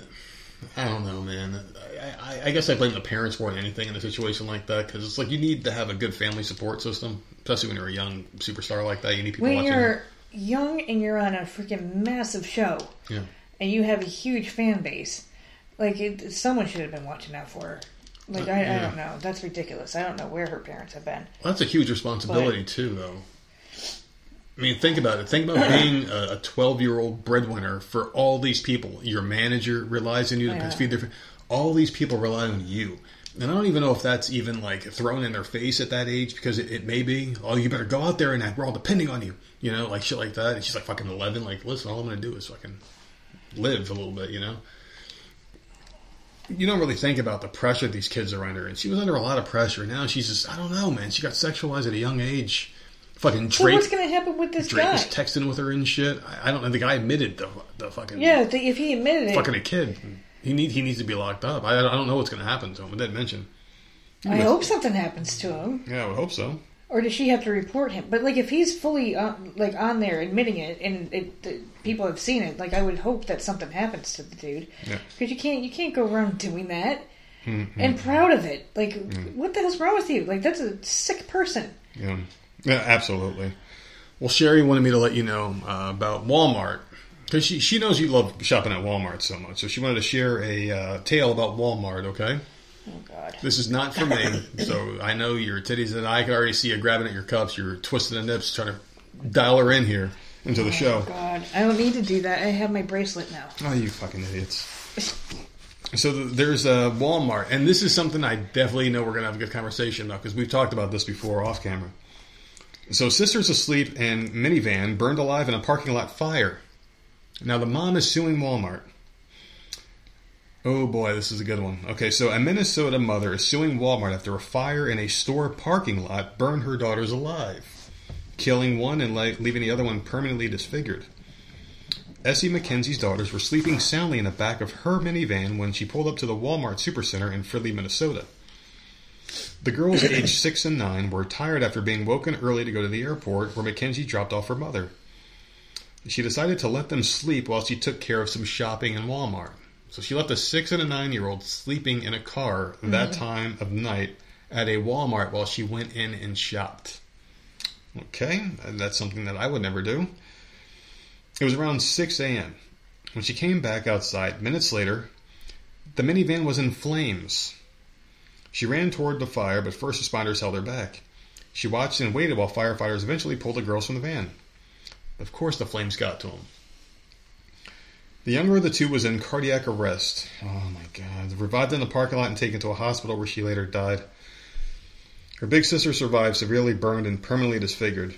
I don't know, man. I, I, I guess I blame the parents more than anything in a situation like that because it's like you need to have a good family support system, especially when you're a young superstar like that. You need people When watching. you're young and you're on a freaking massive show, Yeah. and you have a huge fan base, like it, someone should have been watching out for her. Like uh, I, I Yeah. don't know. That's ridiculous. I don't know where her parents have been. Well, that's a huge responsibility too, though. I mean, think about it. Think about being a 12 year old breadwinner for all these people. Your manager relies on you to oh, Yeah. feed their. All these people rely on you. And I don't even know if that's even like thrown in their face at that age because it, it may be. Oh, you better go out there and act. We're all depending on you. You know, like shit like that. And she's like fucking 11. Like, listen, all I'm going to do is fucking live a little bit, you know? You don't really think about the pressure these kids are under. And she was under a lot of pressure. Now she's just, I don't know, man. She got sexualized at a young age. Fucking Drake. what's going to happen with this Drake guy? was texting with her and shit. I, I don't know. The guy admitted the, the fucking yeah, the, if he admitted it, fucking a kid. He need he needs to be locked up. I, I don't know what's going to happen to him. It didn't mention. I hope something happens to him. Yeah, I would hope so. Or does she have to report him? But like, if he's fully on, like on there admitting it, and it, people have seen it, like I would hope that something happens to the dude, Yeah. because you can't you can't go around doing that Mm-hmm. and proud of it. Like, hmm. what the hell's wrong with you? Like, that's a sick person. Yeah, yeah, absolutely. Well, Sherry wanted me to let you know uh, about Walmart because she she knows you love shopping at Walmart so much, so she wanted to share a uh, tale about Walmart. Okay. Oh God. This is not for me, so I know your titties and I can already see you grabbing at your cups. You're twisting the nips, trying to dial her in here into the show. God, I don't need to do that. I have my bracelet now. Oh, you fucking idiots. So th- there's a Walmart, and this is something I definitely know we're going to have a good conversation about because we've talked about this before off camera. So, sisters asleep and minivan burned alive in a parking lot fire. Now the mom is suing Walmart. Oh boy, this is a good one. Okay, so a Minnesota mother is suing Walmart after a fire in a store parking lot burned her daughters alive, killing one and le- leaving the other one permanently disfigured. Essie McKenzie's daughters were sleeping soundly in the back of her minivan when she pulled up to the Walmart Supercenter in Fridley, Minnesota. The girls, aged six and nine, were tired after being woken early to go to the airport where Mackenzie dropped off her mother. She decided to let them sleep while she took care of some shopping in Walmart. So she left a six and a nine year old sleeping in a car that mm-hmm. time of night at a Walmart while she went in and shopped. Okay, that's something that I would never do. It was around 6 a.m. When she came back outside, minutes later, the minivan was in flames. She ran toward the fire, but first responders held her back. She watched and waited while firefighters eventually pulled the girls from the van. Of course, the flames got to them. The younger of the two was in cardiac arrest. Oh my god. Revived in the parking lot and taken to a hospital where she later died. Her big sister survived, severely burned and permanently disfigured.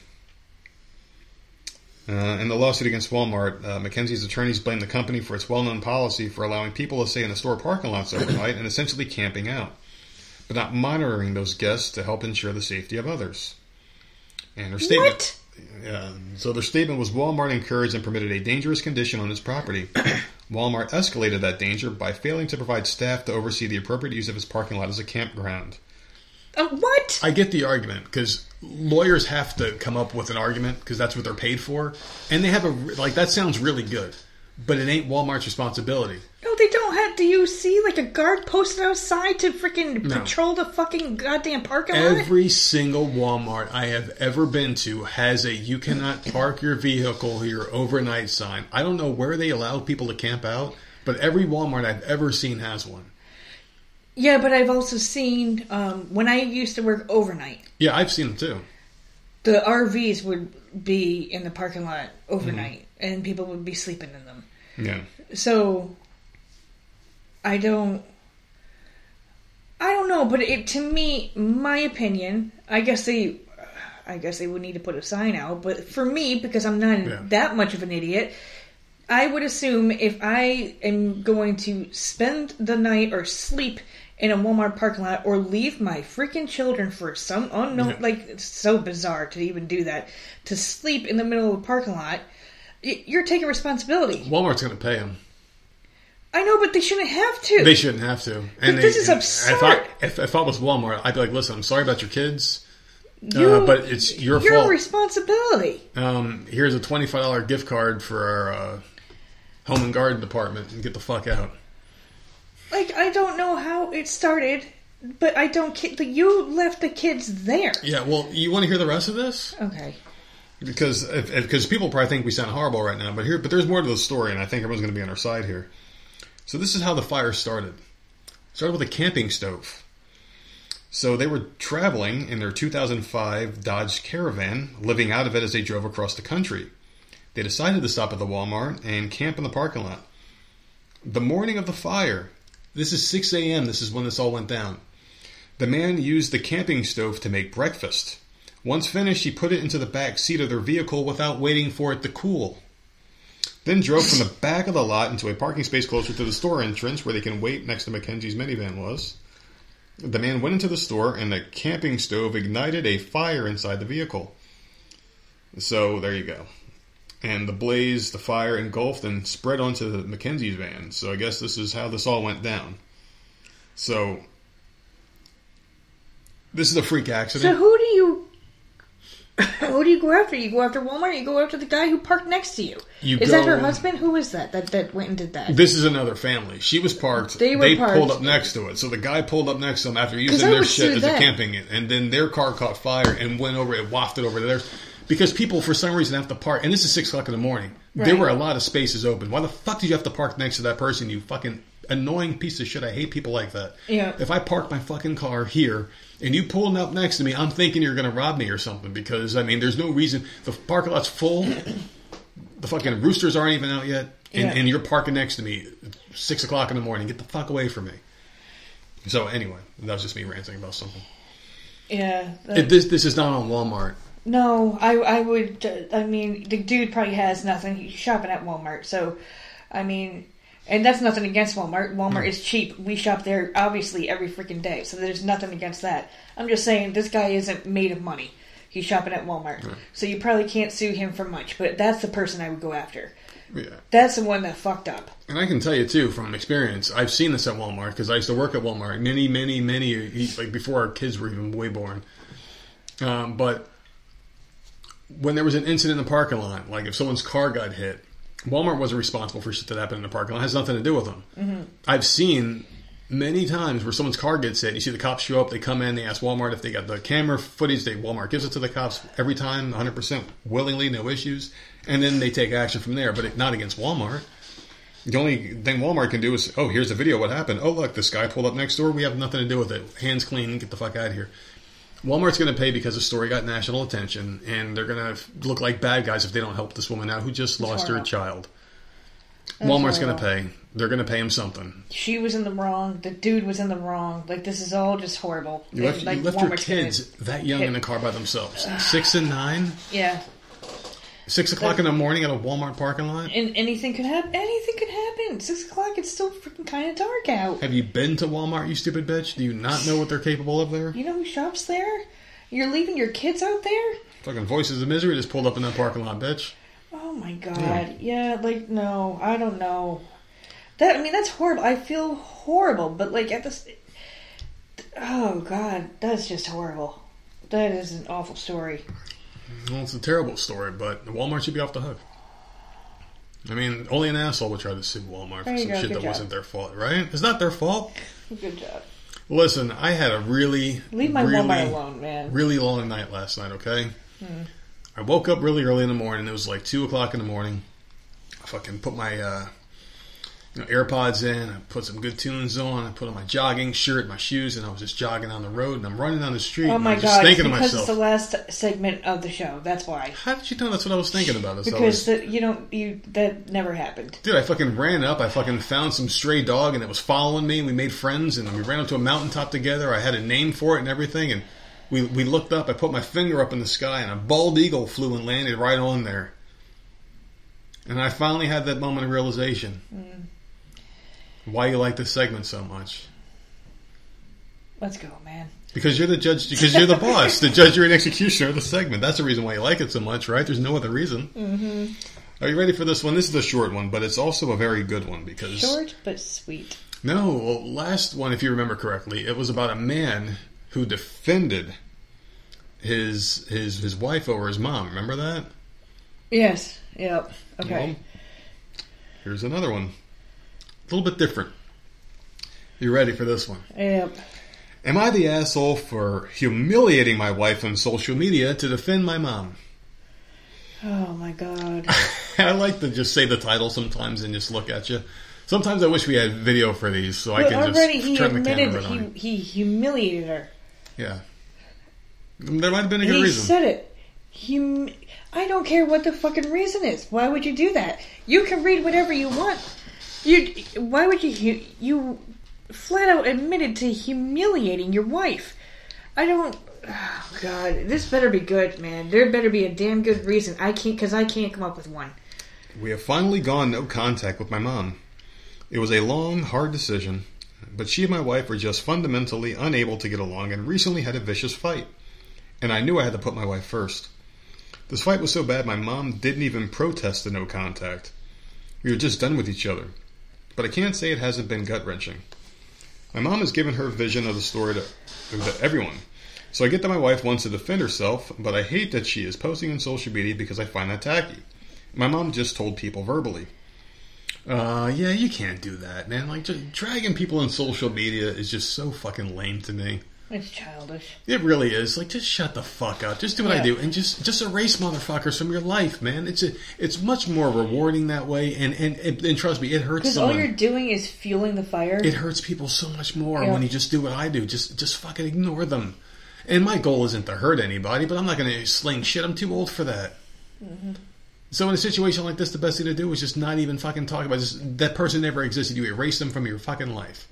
Uh, in the lawsuit against Walmart, uh, Mackenzie's attorneys blamed the company for its well known policy for allowing people to stay in the store parking lots overnight and essentially camping out, but not monitoring those guests to help ensure the safety of others. And her statement. What? Yeah. So their statement was Walmart encouraged and permitted a dangerous condition on its property. Walmart escalated that danger by failing to provide staff to oversee the appropriate use of its parking lot as a campground. Uh, what? I get the argument because lawyers have to come up with an argument because that's what they're paid for, and they have a like that sounds really good, but it ain't Walmart's responsibility. No, they don't have. Do you see like a guard posted outside to freaking No. patrol the fucking goddamn parking lot? Every single Walmart I have ever been to has a "you cannot park your vehicle here overnight" sign. I don't know where they allow people to camp out, but every Walmart I've ever seen has one. Yeah, but I've also seen um, when I used to work overnight, Yeah, I've seen them too. the RVs would be in the parking lot overnight, Mm-hmm. and people would be sleeping in them. Yeah. So I don't. I don't know, but it to me, my opinion, I guess they, I guess they would need to put a sign out. But for me, because I'm not Yeah. that much of an idiot, I would assume if I am going to spend the night or sleep in a Walmart parking lot or leave my freaking children for some unknown, Yeah. like it's so bizarre to even do that, to sleep in the middle of a parking lot, you're taking responsibility. Walmart's going to pay them. I know, but they shouldn't have to. They shouldn't have to. And this they- is and absurd. If I, if, if I was Walmart, I'd be like, listen, I'm sorry about your kids, You- uh, but it's your your fault. responsibility. um, here's a $25 gift card for our uh, home and garden department and get the fuck out. Like I don't know how it started, but I don't. You left the kids there. Yeah, well, you want to hear the rest of this? Okay. Because because people probably think we sound horrible right now, but here, but there's more to the story, and I think everyone's going to be on our side here. So this is how the fire started. started with a camping stove. So they were traveling in their 2005 Dodge Caravan, living out of it as they drove across the country. They decided to stop at the Walmart and camp in the parking lot. The morning of the fire, this is 6 a.m. This is when this all went down. The man used the camping stove to make breakfast. Once finished, he put it into the back seat of their vehicle without waiting for it to cool. Then drove from the back of the lot into a parking space closer to the store entrance where they can wait next to Mackenzie's minivan was. The man went into the store and the camping stove ignited a fire inside the vehicle. So there you go. And the blaze, the fire engulfed and spread onto the Mackenzie's van. So I guess this is how this all went down. So this is a freak accident. So who do you? Who do you go after? You go after Walmart. Or you go after the guy who parked next to you. You is that her husband? Who is that? That that went and did that? This is another family. She was parked. They were parked. pulled up next to it. So the guy pulled up next to them after using their shit as a camping and then their car caught fire and went over. It wafted over to theirs because people for some reason have to park. And this is six o'clock in the morning. There were a lot of spaces open. Why the fuck did you have to park next to that person? You fucking annoying piece of shit. I hate people like that. Yeah. If I park my fucking car here and you pulling up next to me, I'm thinking you're going to rob me or something because I mean, there's no reason. The parking lot's full. The fucking roosters aren't even out yet, and, Yeah. and you're parking next to me, six o'clock in the morning. Get the fuck away from me. So anyway, that was just me ranting about something. yeah. It, this this is not on Walmart. No, I I would. I mean, the dude probably has nothing. He's shopping at Walmart, so I mean, and that's nothing against Walmart. Walmart is cheap. We shop there obviously every freaking day, so there's nothing against that. I'm just saying this guy isn't made of money. He's shopping at Walmart, so you probably can't sue him for much. But that's the person I would go after. Yeah. That's the one that fucked up. And I can tell you too from experience, I've seen this at Walmart because I used to work at Walmart many, many, many like before our kids were even way born. Um, but when there was an incident in the parking lot, like if someone's car got hit, Walmart wasn't responsible for shit that happened in the parking lot. It has nothing to do with them. Mm-hmm. I've seen many times where someone's car gets hit. You see the cops show up, they come in, they ask Walmart if they got the camera footage. They Walmart gives it to the cops every time, 100 percent willingly, no issues, and then they take action from there. But it, not against Walmart. The only thing Walmart can do is, oh, here's the video. What happened? Oh, look, this guy pulled up next door. We have nothing to do with it. Hands clean. Get the fuck out of here. Walmart's going to pay because the story got national attention, and they're going to look like bad guys if they don't help this woman out who just lost her horrible. child. Walmart's going to pay. They're going to pay him something. She was in the wrong. The dude was in the wrong. Like this is all just horrible. You left, like, you left your kids that young in the car by themselves. Six and nine? Yeah, Six o'clock in the morning at a Walmart parking lot? and anything could happen. Anything could happen. Six o'clock. It's still freaking kind of dark out. Have you been to Walmart, you stupid bitch? Do you not know what they're capable of there? You know who shops there? You're leaving your kids out there? Fucking Voices of Misery just pulled up in that parking lot, bitch. Oh my god. Yeah, like no, I don't know. That I mean that's horrible. I feel horrible, but like at this Oh god, that's just horrible. That is an awful story. Well, it's a terrible story, but Walmart should be off the hook. I mean, only an asshole would try to sue Walmart There for some go, shit good that job. wasn't their fault, right? It's not their fault. Good job. Listen, I had a really, Leave my really, Walmart alone, man. really long night last night, okay? Hmm. I woke up really early in the morning. It was like 2 o'clock in the morning. I fucking put my uh, you know, AirPods in. I put some good tunes on. I put on my jogging shirt, my shoes, and I was just jogging down the road. And I'm running down the street. Oh and my I was just god, thinking because myself, it's the last segment of the show. That's why. how did you know that's what I was thinking about? Was- Because the, you don't you that never happened. Dude, I fucking ran up. I fucking found some stray dog, and it was following me. And we made friends, and we ran up to a mountaintop together. I had a name for it and everything. And we we looked up. I put my finger up in the sky, and a bald eagle flew and landed right on there. And I finally had that moment of realization. Mm. Why you like this segment so much? Let's go, man. Because you're the judge. Because you're the boss, the judge, you're an executioner of the segment. That's the reason why you like it so much, right? There's no other reason. Mm-hmm. Are you ready for this one? This is a short one, but it's also a very good one because Short but sweet. No, well, last one, if you remember correctly, it was about a man who defended his his his wife over his mom. Remember that? Yes. Yep. Okay. Well, here's another one, a little bit different. You ready for this one? Yep. Am I the asshole for humiliating my wife on social media to defend my mom? Oh my god. I like to just say the title sometimes and just look at you. Sometimes I wish we had video for these so I But can already just he turn the admitted camera he on. he humiliated her. Yeah. There might have been a good he reason. said it. Hum- I don't care what the fucking reason is. Why would you do that? You can read whatever you want. You. Why would you? You flat out admitted to humiliating your wife. I don't. Oh God, this better be good, man. There better be a damn good reason. I can't because I can't come up with one. We have finally gone no contact with my mom. It was a long, hard decision, but she and my wife were just fundamentally unable to get along and recently had a vicious fight. And I knew I had to put my wife first. This fight was so bad my mom didn't even protest the no contact. We were just done with each other. But I can't say it hasn't been gut wrenching. My mom has given her vision of the story to, to everyone. So I get that my wife wants to defend herself, but I hate that she is posting on social media because I find that tacky. My mom just told people verbally. Uh, yeah, you can't do that, man. Like, just dragging people on social media is just so fucking lame to me. It's childish. It really is. Like, just shut the fuck up. Just do what I do, and just just erase motherfuckers from your life, man. It's a, it's much more rewarding that way, and and and, and trust me, it hurts Because all you're doing is fueling the fire. It hurts people so much more Yeah. when you just do what I do. Just just fucking ignore them. And my goal isn't to hurt anybody, but I'm not going to sling shit. I'm too old for that. Mm-hmm. So in a situation like this, the best thing to do is just not even fucking talk about it. just that person never existed. You erase them from your fucking life,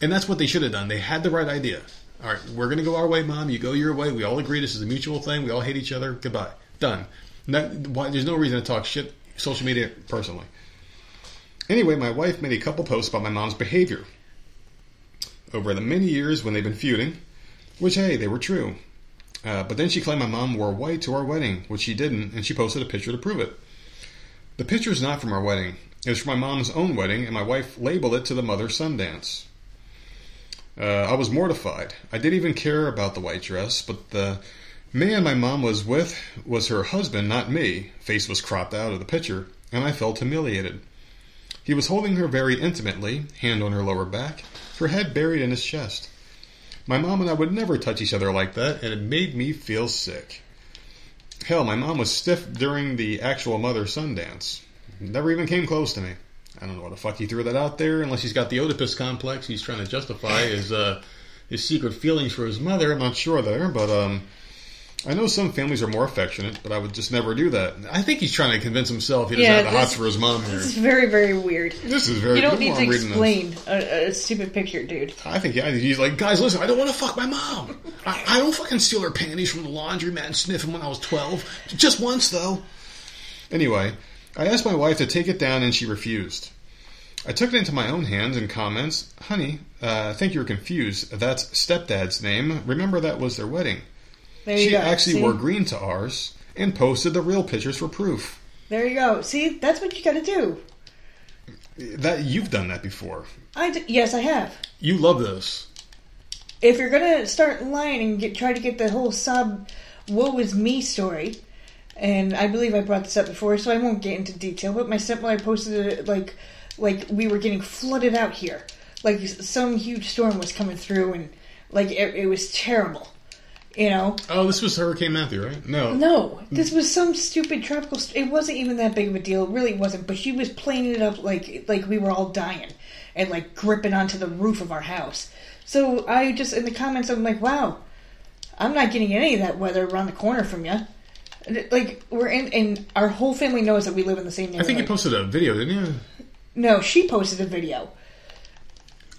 and that's what they should have done. They had the right idea. All right, we're going to go our way, mom. You go your way. We all agree this is a mutual thing. We all hate each other. Goodbye. Done. That, why, there's no reason to talk shit social media personally. Anyway, my wife made a couple posts about my mom's behavior over the many years when they've been feuding, which, hey, they were true. Uh, but then she claimed my mom wore white to our wedding, which she didn't, and she posted a picture to prove it. The picture is not from our wedding. It was from my mom's own wedding, and my wife labeled it to the mother son dance. Uh, I was mortified. I didn't even care about the white dress, but the man my mom was with was her husband, not me. Face was cropped out of the picture, and I felt humiliated. He was holding her very intimately, hand on her lower back, her head buried in his chest. My mom and I would never touch each other like that, and it made me feel sick. Hell, my mom was stiff during the actual mother son dance. Never even came close to me. I don't know why the fuck he threw that out there, unless he's got the Oedipus complex. He's trying to justify his uh, his secret feelings for his mother. I'm not sure there, but um, I know some families are more affectionate, but I would just never do that. I think he's trying to convince himself he doesn't Yeah, have the this- hots for his mom here. This is very, very weird. This is very. You don't good need while to I'm reading this. explain a, a stupid picture, dude. I think yeah, he's like, guys, listen, I don't want to fuck my mom. I, I don't fucking steal her panties from the laundromat and sniff them when I was 12. Just once, though. Anyway, I asked my wife to take it down and she refused. I took it into my own hands and comments, honey, uh, I think you're confused. That's stepdad's name. Remember that was their wedding. There you She go. actually See? wore green to ours and posted the real pictures for proof. There you go. See, that's what you got to do. That you've done that before. I d- yes, I have. You love this. If you're gonna start lying and get try to get the whole sub "woe is me" story, and I believe I brought this up before, so I won't get into detail. But my stepmother posted it like like we were getting flooded out here, like some huge storm was coming through, and like it, it was terrible. You know, Oh, this was Hurricane Matthew, right? No. No, hmm. this was some stupid tropical. St- it wasn't even that big of a deal. It really wasn't. But she was playing it up like like we were all dying and like gripping onto the roof of our house. So I just in the comments I'm like, wow, I'm not getting any of that weather around the corner from you. Like we're in, and our whole family knows that we live in the same I neighborhood. think you posted a video, didn't you? no, she posted a video.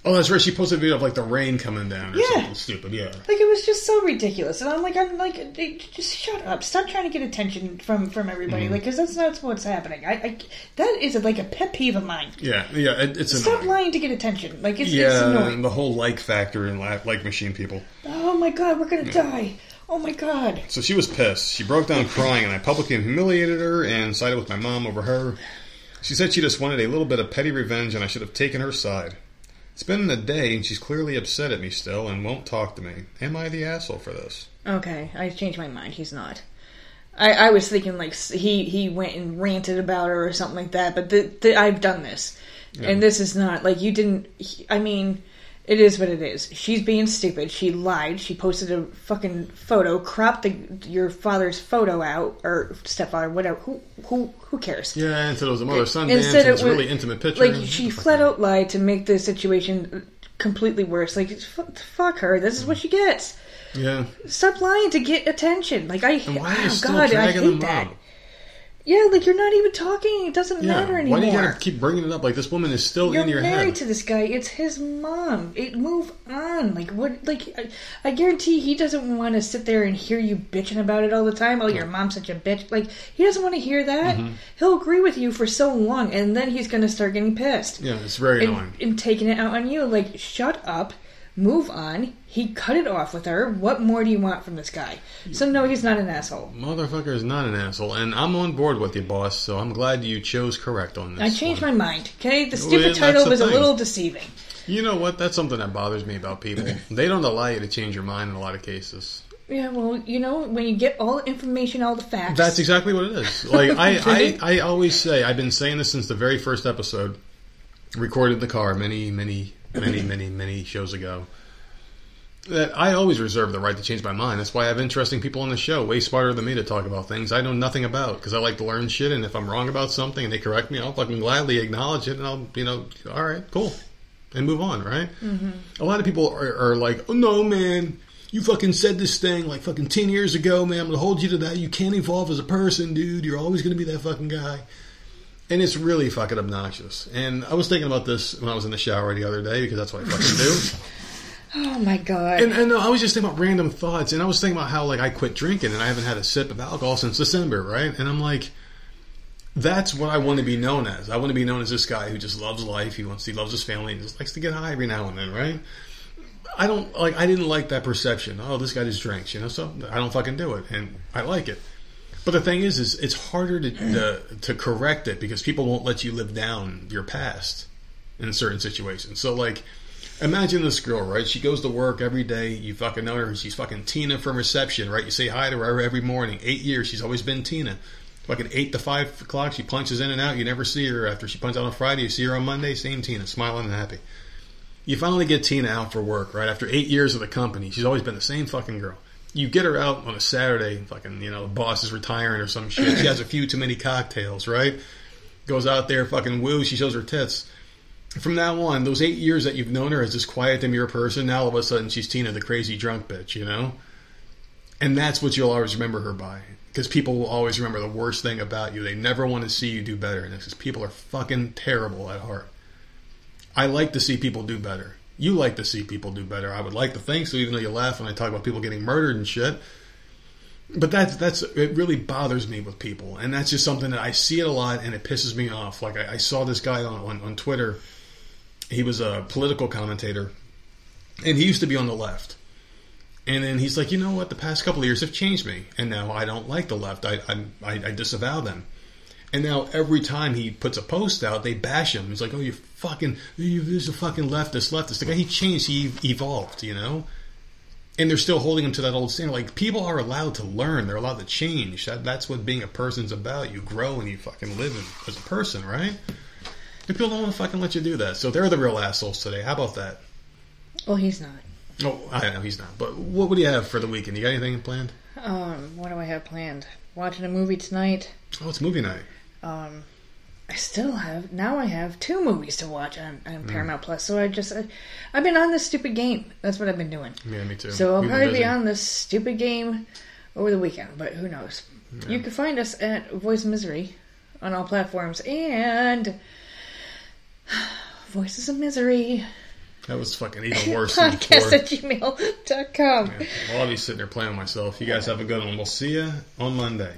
Oh, that's right. She posted a video of like the rain coming down or Yeah. something stupid. Yeah. Like it was just so ridiculous, and I'm like, I'm like, eh, just shut up! Stop trying to get attention from from everybody, Mm-hmm. like, because that's not what's happening. I, I that is like a pet peeve of mine. Yeah, yeah. It, it's Stop annoying. lying to get attention. Like it's, it's Yeah, annoying. and the whole like factor in like, like machine people. Oh my god, we're gonna die. Oh my god. So she was pissed. She broke down crying, and I publicly humiliated her and sided with my mom over her. She said she just wanted a little bit of petty revenge, and I should have taken her side. It's been a day, and she's clearly upset at me still and won't talk to me. Am I the asshole for this? Okay, I changed my mind. He's not. I, I was thinking like he he went and ranted about her or something like that, but the, the, I've done this, and this is not like you didn't. he- I mean, it is what it is. She's being stupid. She lied. She posted a fucking photo, cropped the, your father's photo out or stepfather, whatever. Who who who cares? Yeah, and so it was a mother son dance. Instead, it a was really intimate picture. Like she flat out lied to make the situation completely worse. Like f- fuck her. This is what she gets. Yeah. Stop lying to get attention. Like I, And why oh god, I hate that. up? Yeah, like you're not even talking. It doesn't Yeah. matter anymore. Why do you gotta keep bringing it up? Like this woman is still You're in your married to this guy. It's his mom. It move on. Like what? Like I, I guarantee he doesn't want to sit there and hear you bitching about it all the time. Oh, your mom's such a bitch. Like he doesn't want to hear that. Mm-hmm. He'll agree with you for so long, and then he's gonna start getting pissed yeah, it's very and, annoying. and taking it out on you. Like shut up. Move on. He cut it off with her. What more do you want from this guy? So no, he's not an asshole. Motherfucker is not an asshole, and I'm on board with you, boss. So I'm glad you chose correct on this. I changed one. my mind. Okay, the Well, stupid that's title was a little deceiving. You know what? That's something that bothers me about people. they don't allow you to change your mind in a lot of cases. Yeah, well, you know, when you get all the information, all the facts. That's exactly what it is. Like I, I, I always say, I've been saying this since the very first episode, recorded in the car many, many, many, many, many shows ago. That I always reserve the right to change my mind. That's why I have interesting people on the show, way smarter than me to talk about things I know nothing about because I like to learn shit. And if I'm wrong about something and they correct me, I'll fucking gladly acknowledge it and I'll, you know, all right, cool, and move on. Right? Mm-hmm. A lot of people are, are like, oh no, man, you fucking said this thing like fucking 10 years ago, man. I'm going to hold you to that. You can't evolve as a person, dude. You're always going to be that fucking guy. And it's really fucking obnoxious. And I was thinking about this when I was in the shower the other day because that's what I fucking do. Oh my god. And, and I was just thinking about random thoughts, and I was thinking about how like I quit drinking and I haven't had a sip of alcohol since December, right? And I'm like, that's what I want to be known as. I want to be known as this guy who just loves life. He wants, he loves his family, and just likes to get high every now and then, right? I don't like. I didn't like that perception. Oh, this guy just drinks, you know. So I don't fucking do it, and I like it. But the thing is, is it's harder to, to to correct it because people won't let you live down your past in certain situations. So like, imagine this girl, right? She goes to work every day. You fucking know her. She's fucking Tina from reception, right? You say hi to her every morning. Eight years, she's always been Tina. Fucking eight to five o'clock, she punches in and out. You never see her after she punches out on Friday. You see her on Monday, same Tina, smiling and happy. You finally get Tina out for work, right? After eight years of the company, she's always been the same fucking girl. You get her out on a Saturday, fucking, you know, the boss is retiring or some shit. She has a few too many cocktails, right? Goes out there, fucking woo, she shows her tits. From now on, those eight years that you've known her as this quiet, demure person, now all of a sudden she's Tina, the crazy drunk bitch, you know? And that's what you'll always remember her by. Because people will always remember the worst thing about you. They never want to see you do better. And it's because people are fucking terrible at heart. I like to see people do better. You like to see people do better. I would like to think so, even though you laugh when I talk about people getting murdered and shit. But that's that's it. Really bothers me with people, and that's just something that I see it a lot, and it pisses me off. Like I, I saw this guy on, on on Twitter. He was a political commentator, and he used to be on the left. And then he's like, you know what? The past couple of years have changed me, and now I don't like the left. I I, I disavow them. And now every time he puts a post out, they bash him. He's like, "Oh, you fucking, you, this is a fucking leftist, leftist." The guy he changed, he evolved, you know. And they're still holding him to that old standard. Like people are allowed to learn; they're allowed to change. That, that's what being a person's about. You grow and you fucking live as a person, right? People don't want to fucking let you do that. So they're the real assholes today. How about that? well, he's not. Oh, I know he's not. But what, do you have for the weekend? You got anything planned? Um, what do I have planned? Watching a movie tonight. Oh, it's movie night. Um, I still have now. I have two movies to watch on, on Paramount Plus. So I just I, I've been on this stupid game. That's what I've been doing. Yeah, me too. So I'll We've probably be on this stupid game over the weekend, but who knows? You can find us at Voice Misery on all platforms and Voices of Misery That was fucking even worse than before. podcast at gmail.com. Yeah. Well, I'll be sitting there playing myself. You guys have a good one. We'll see you on Monday.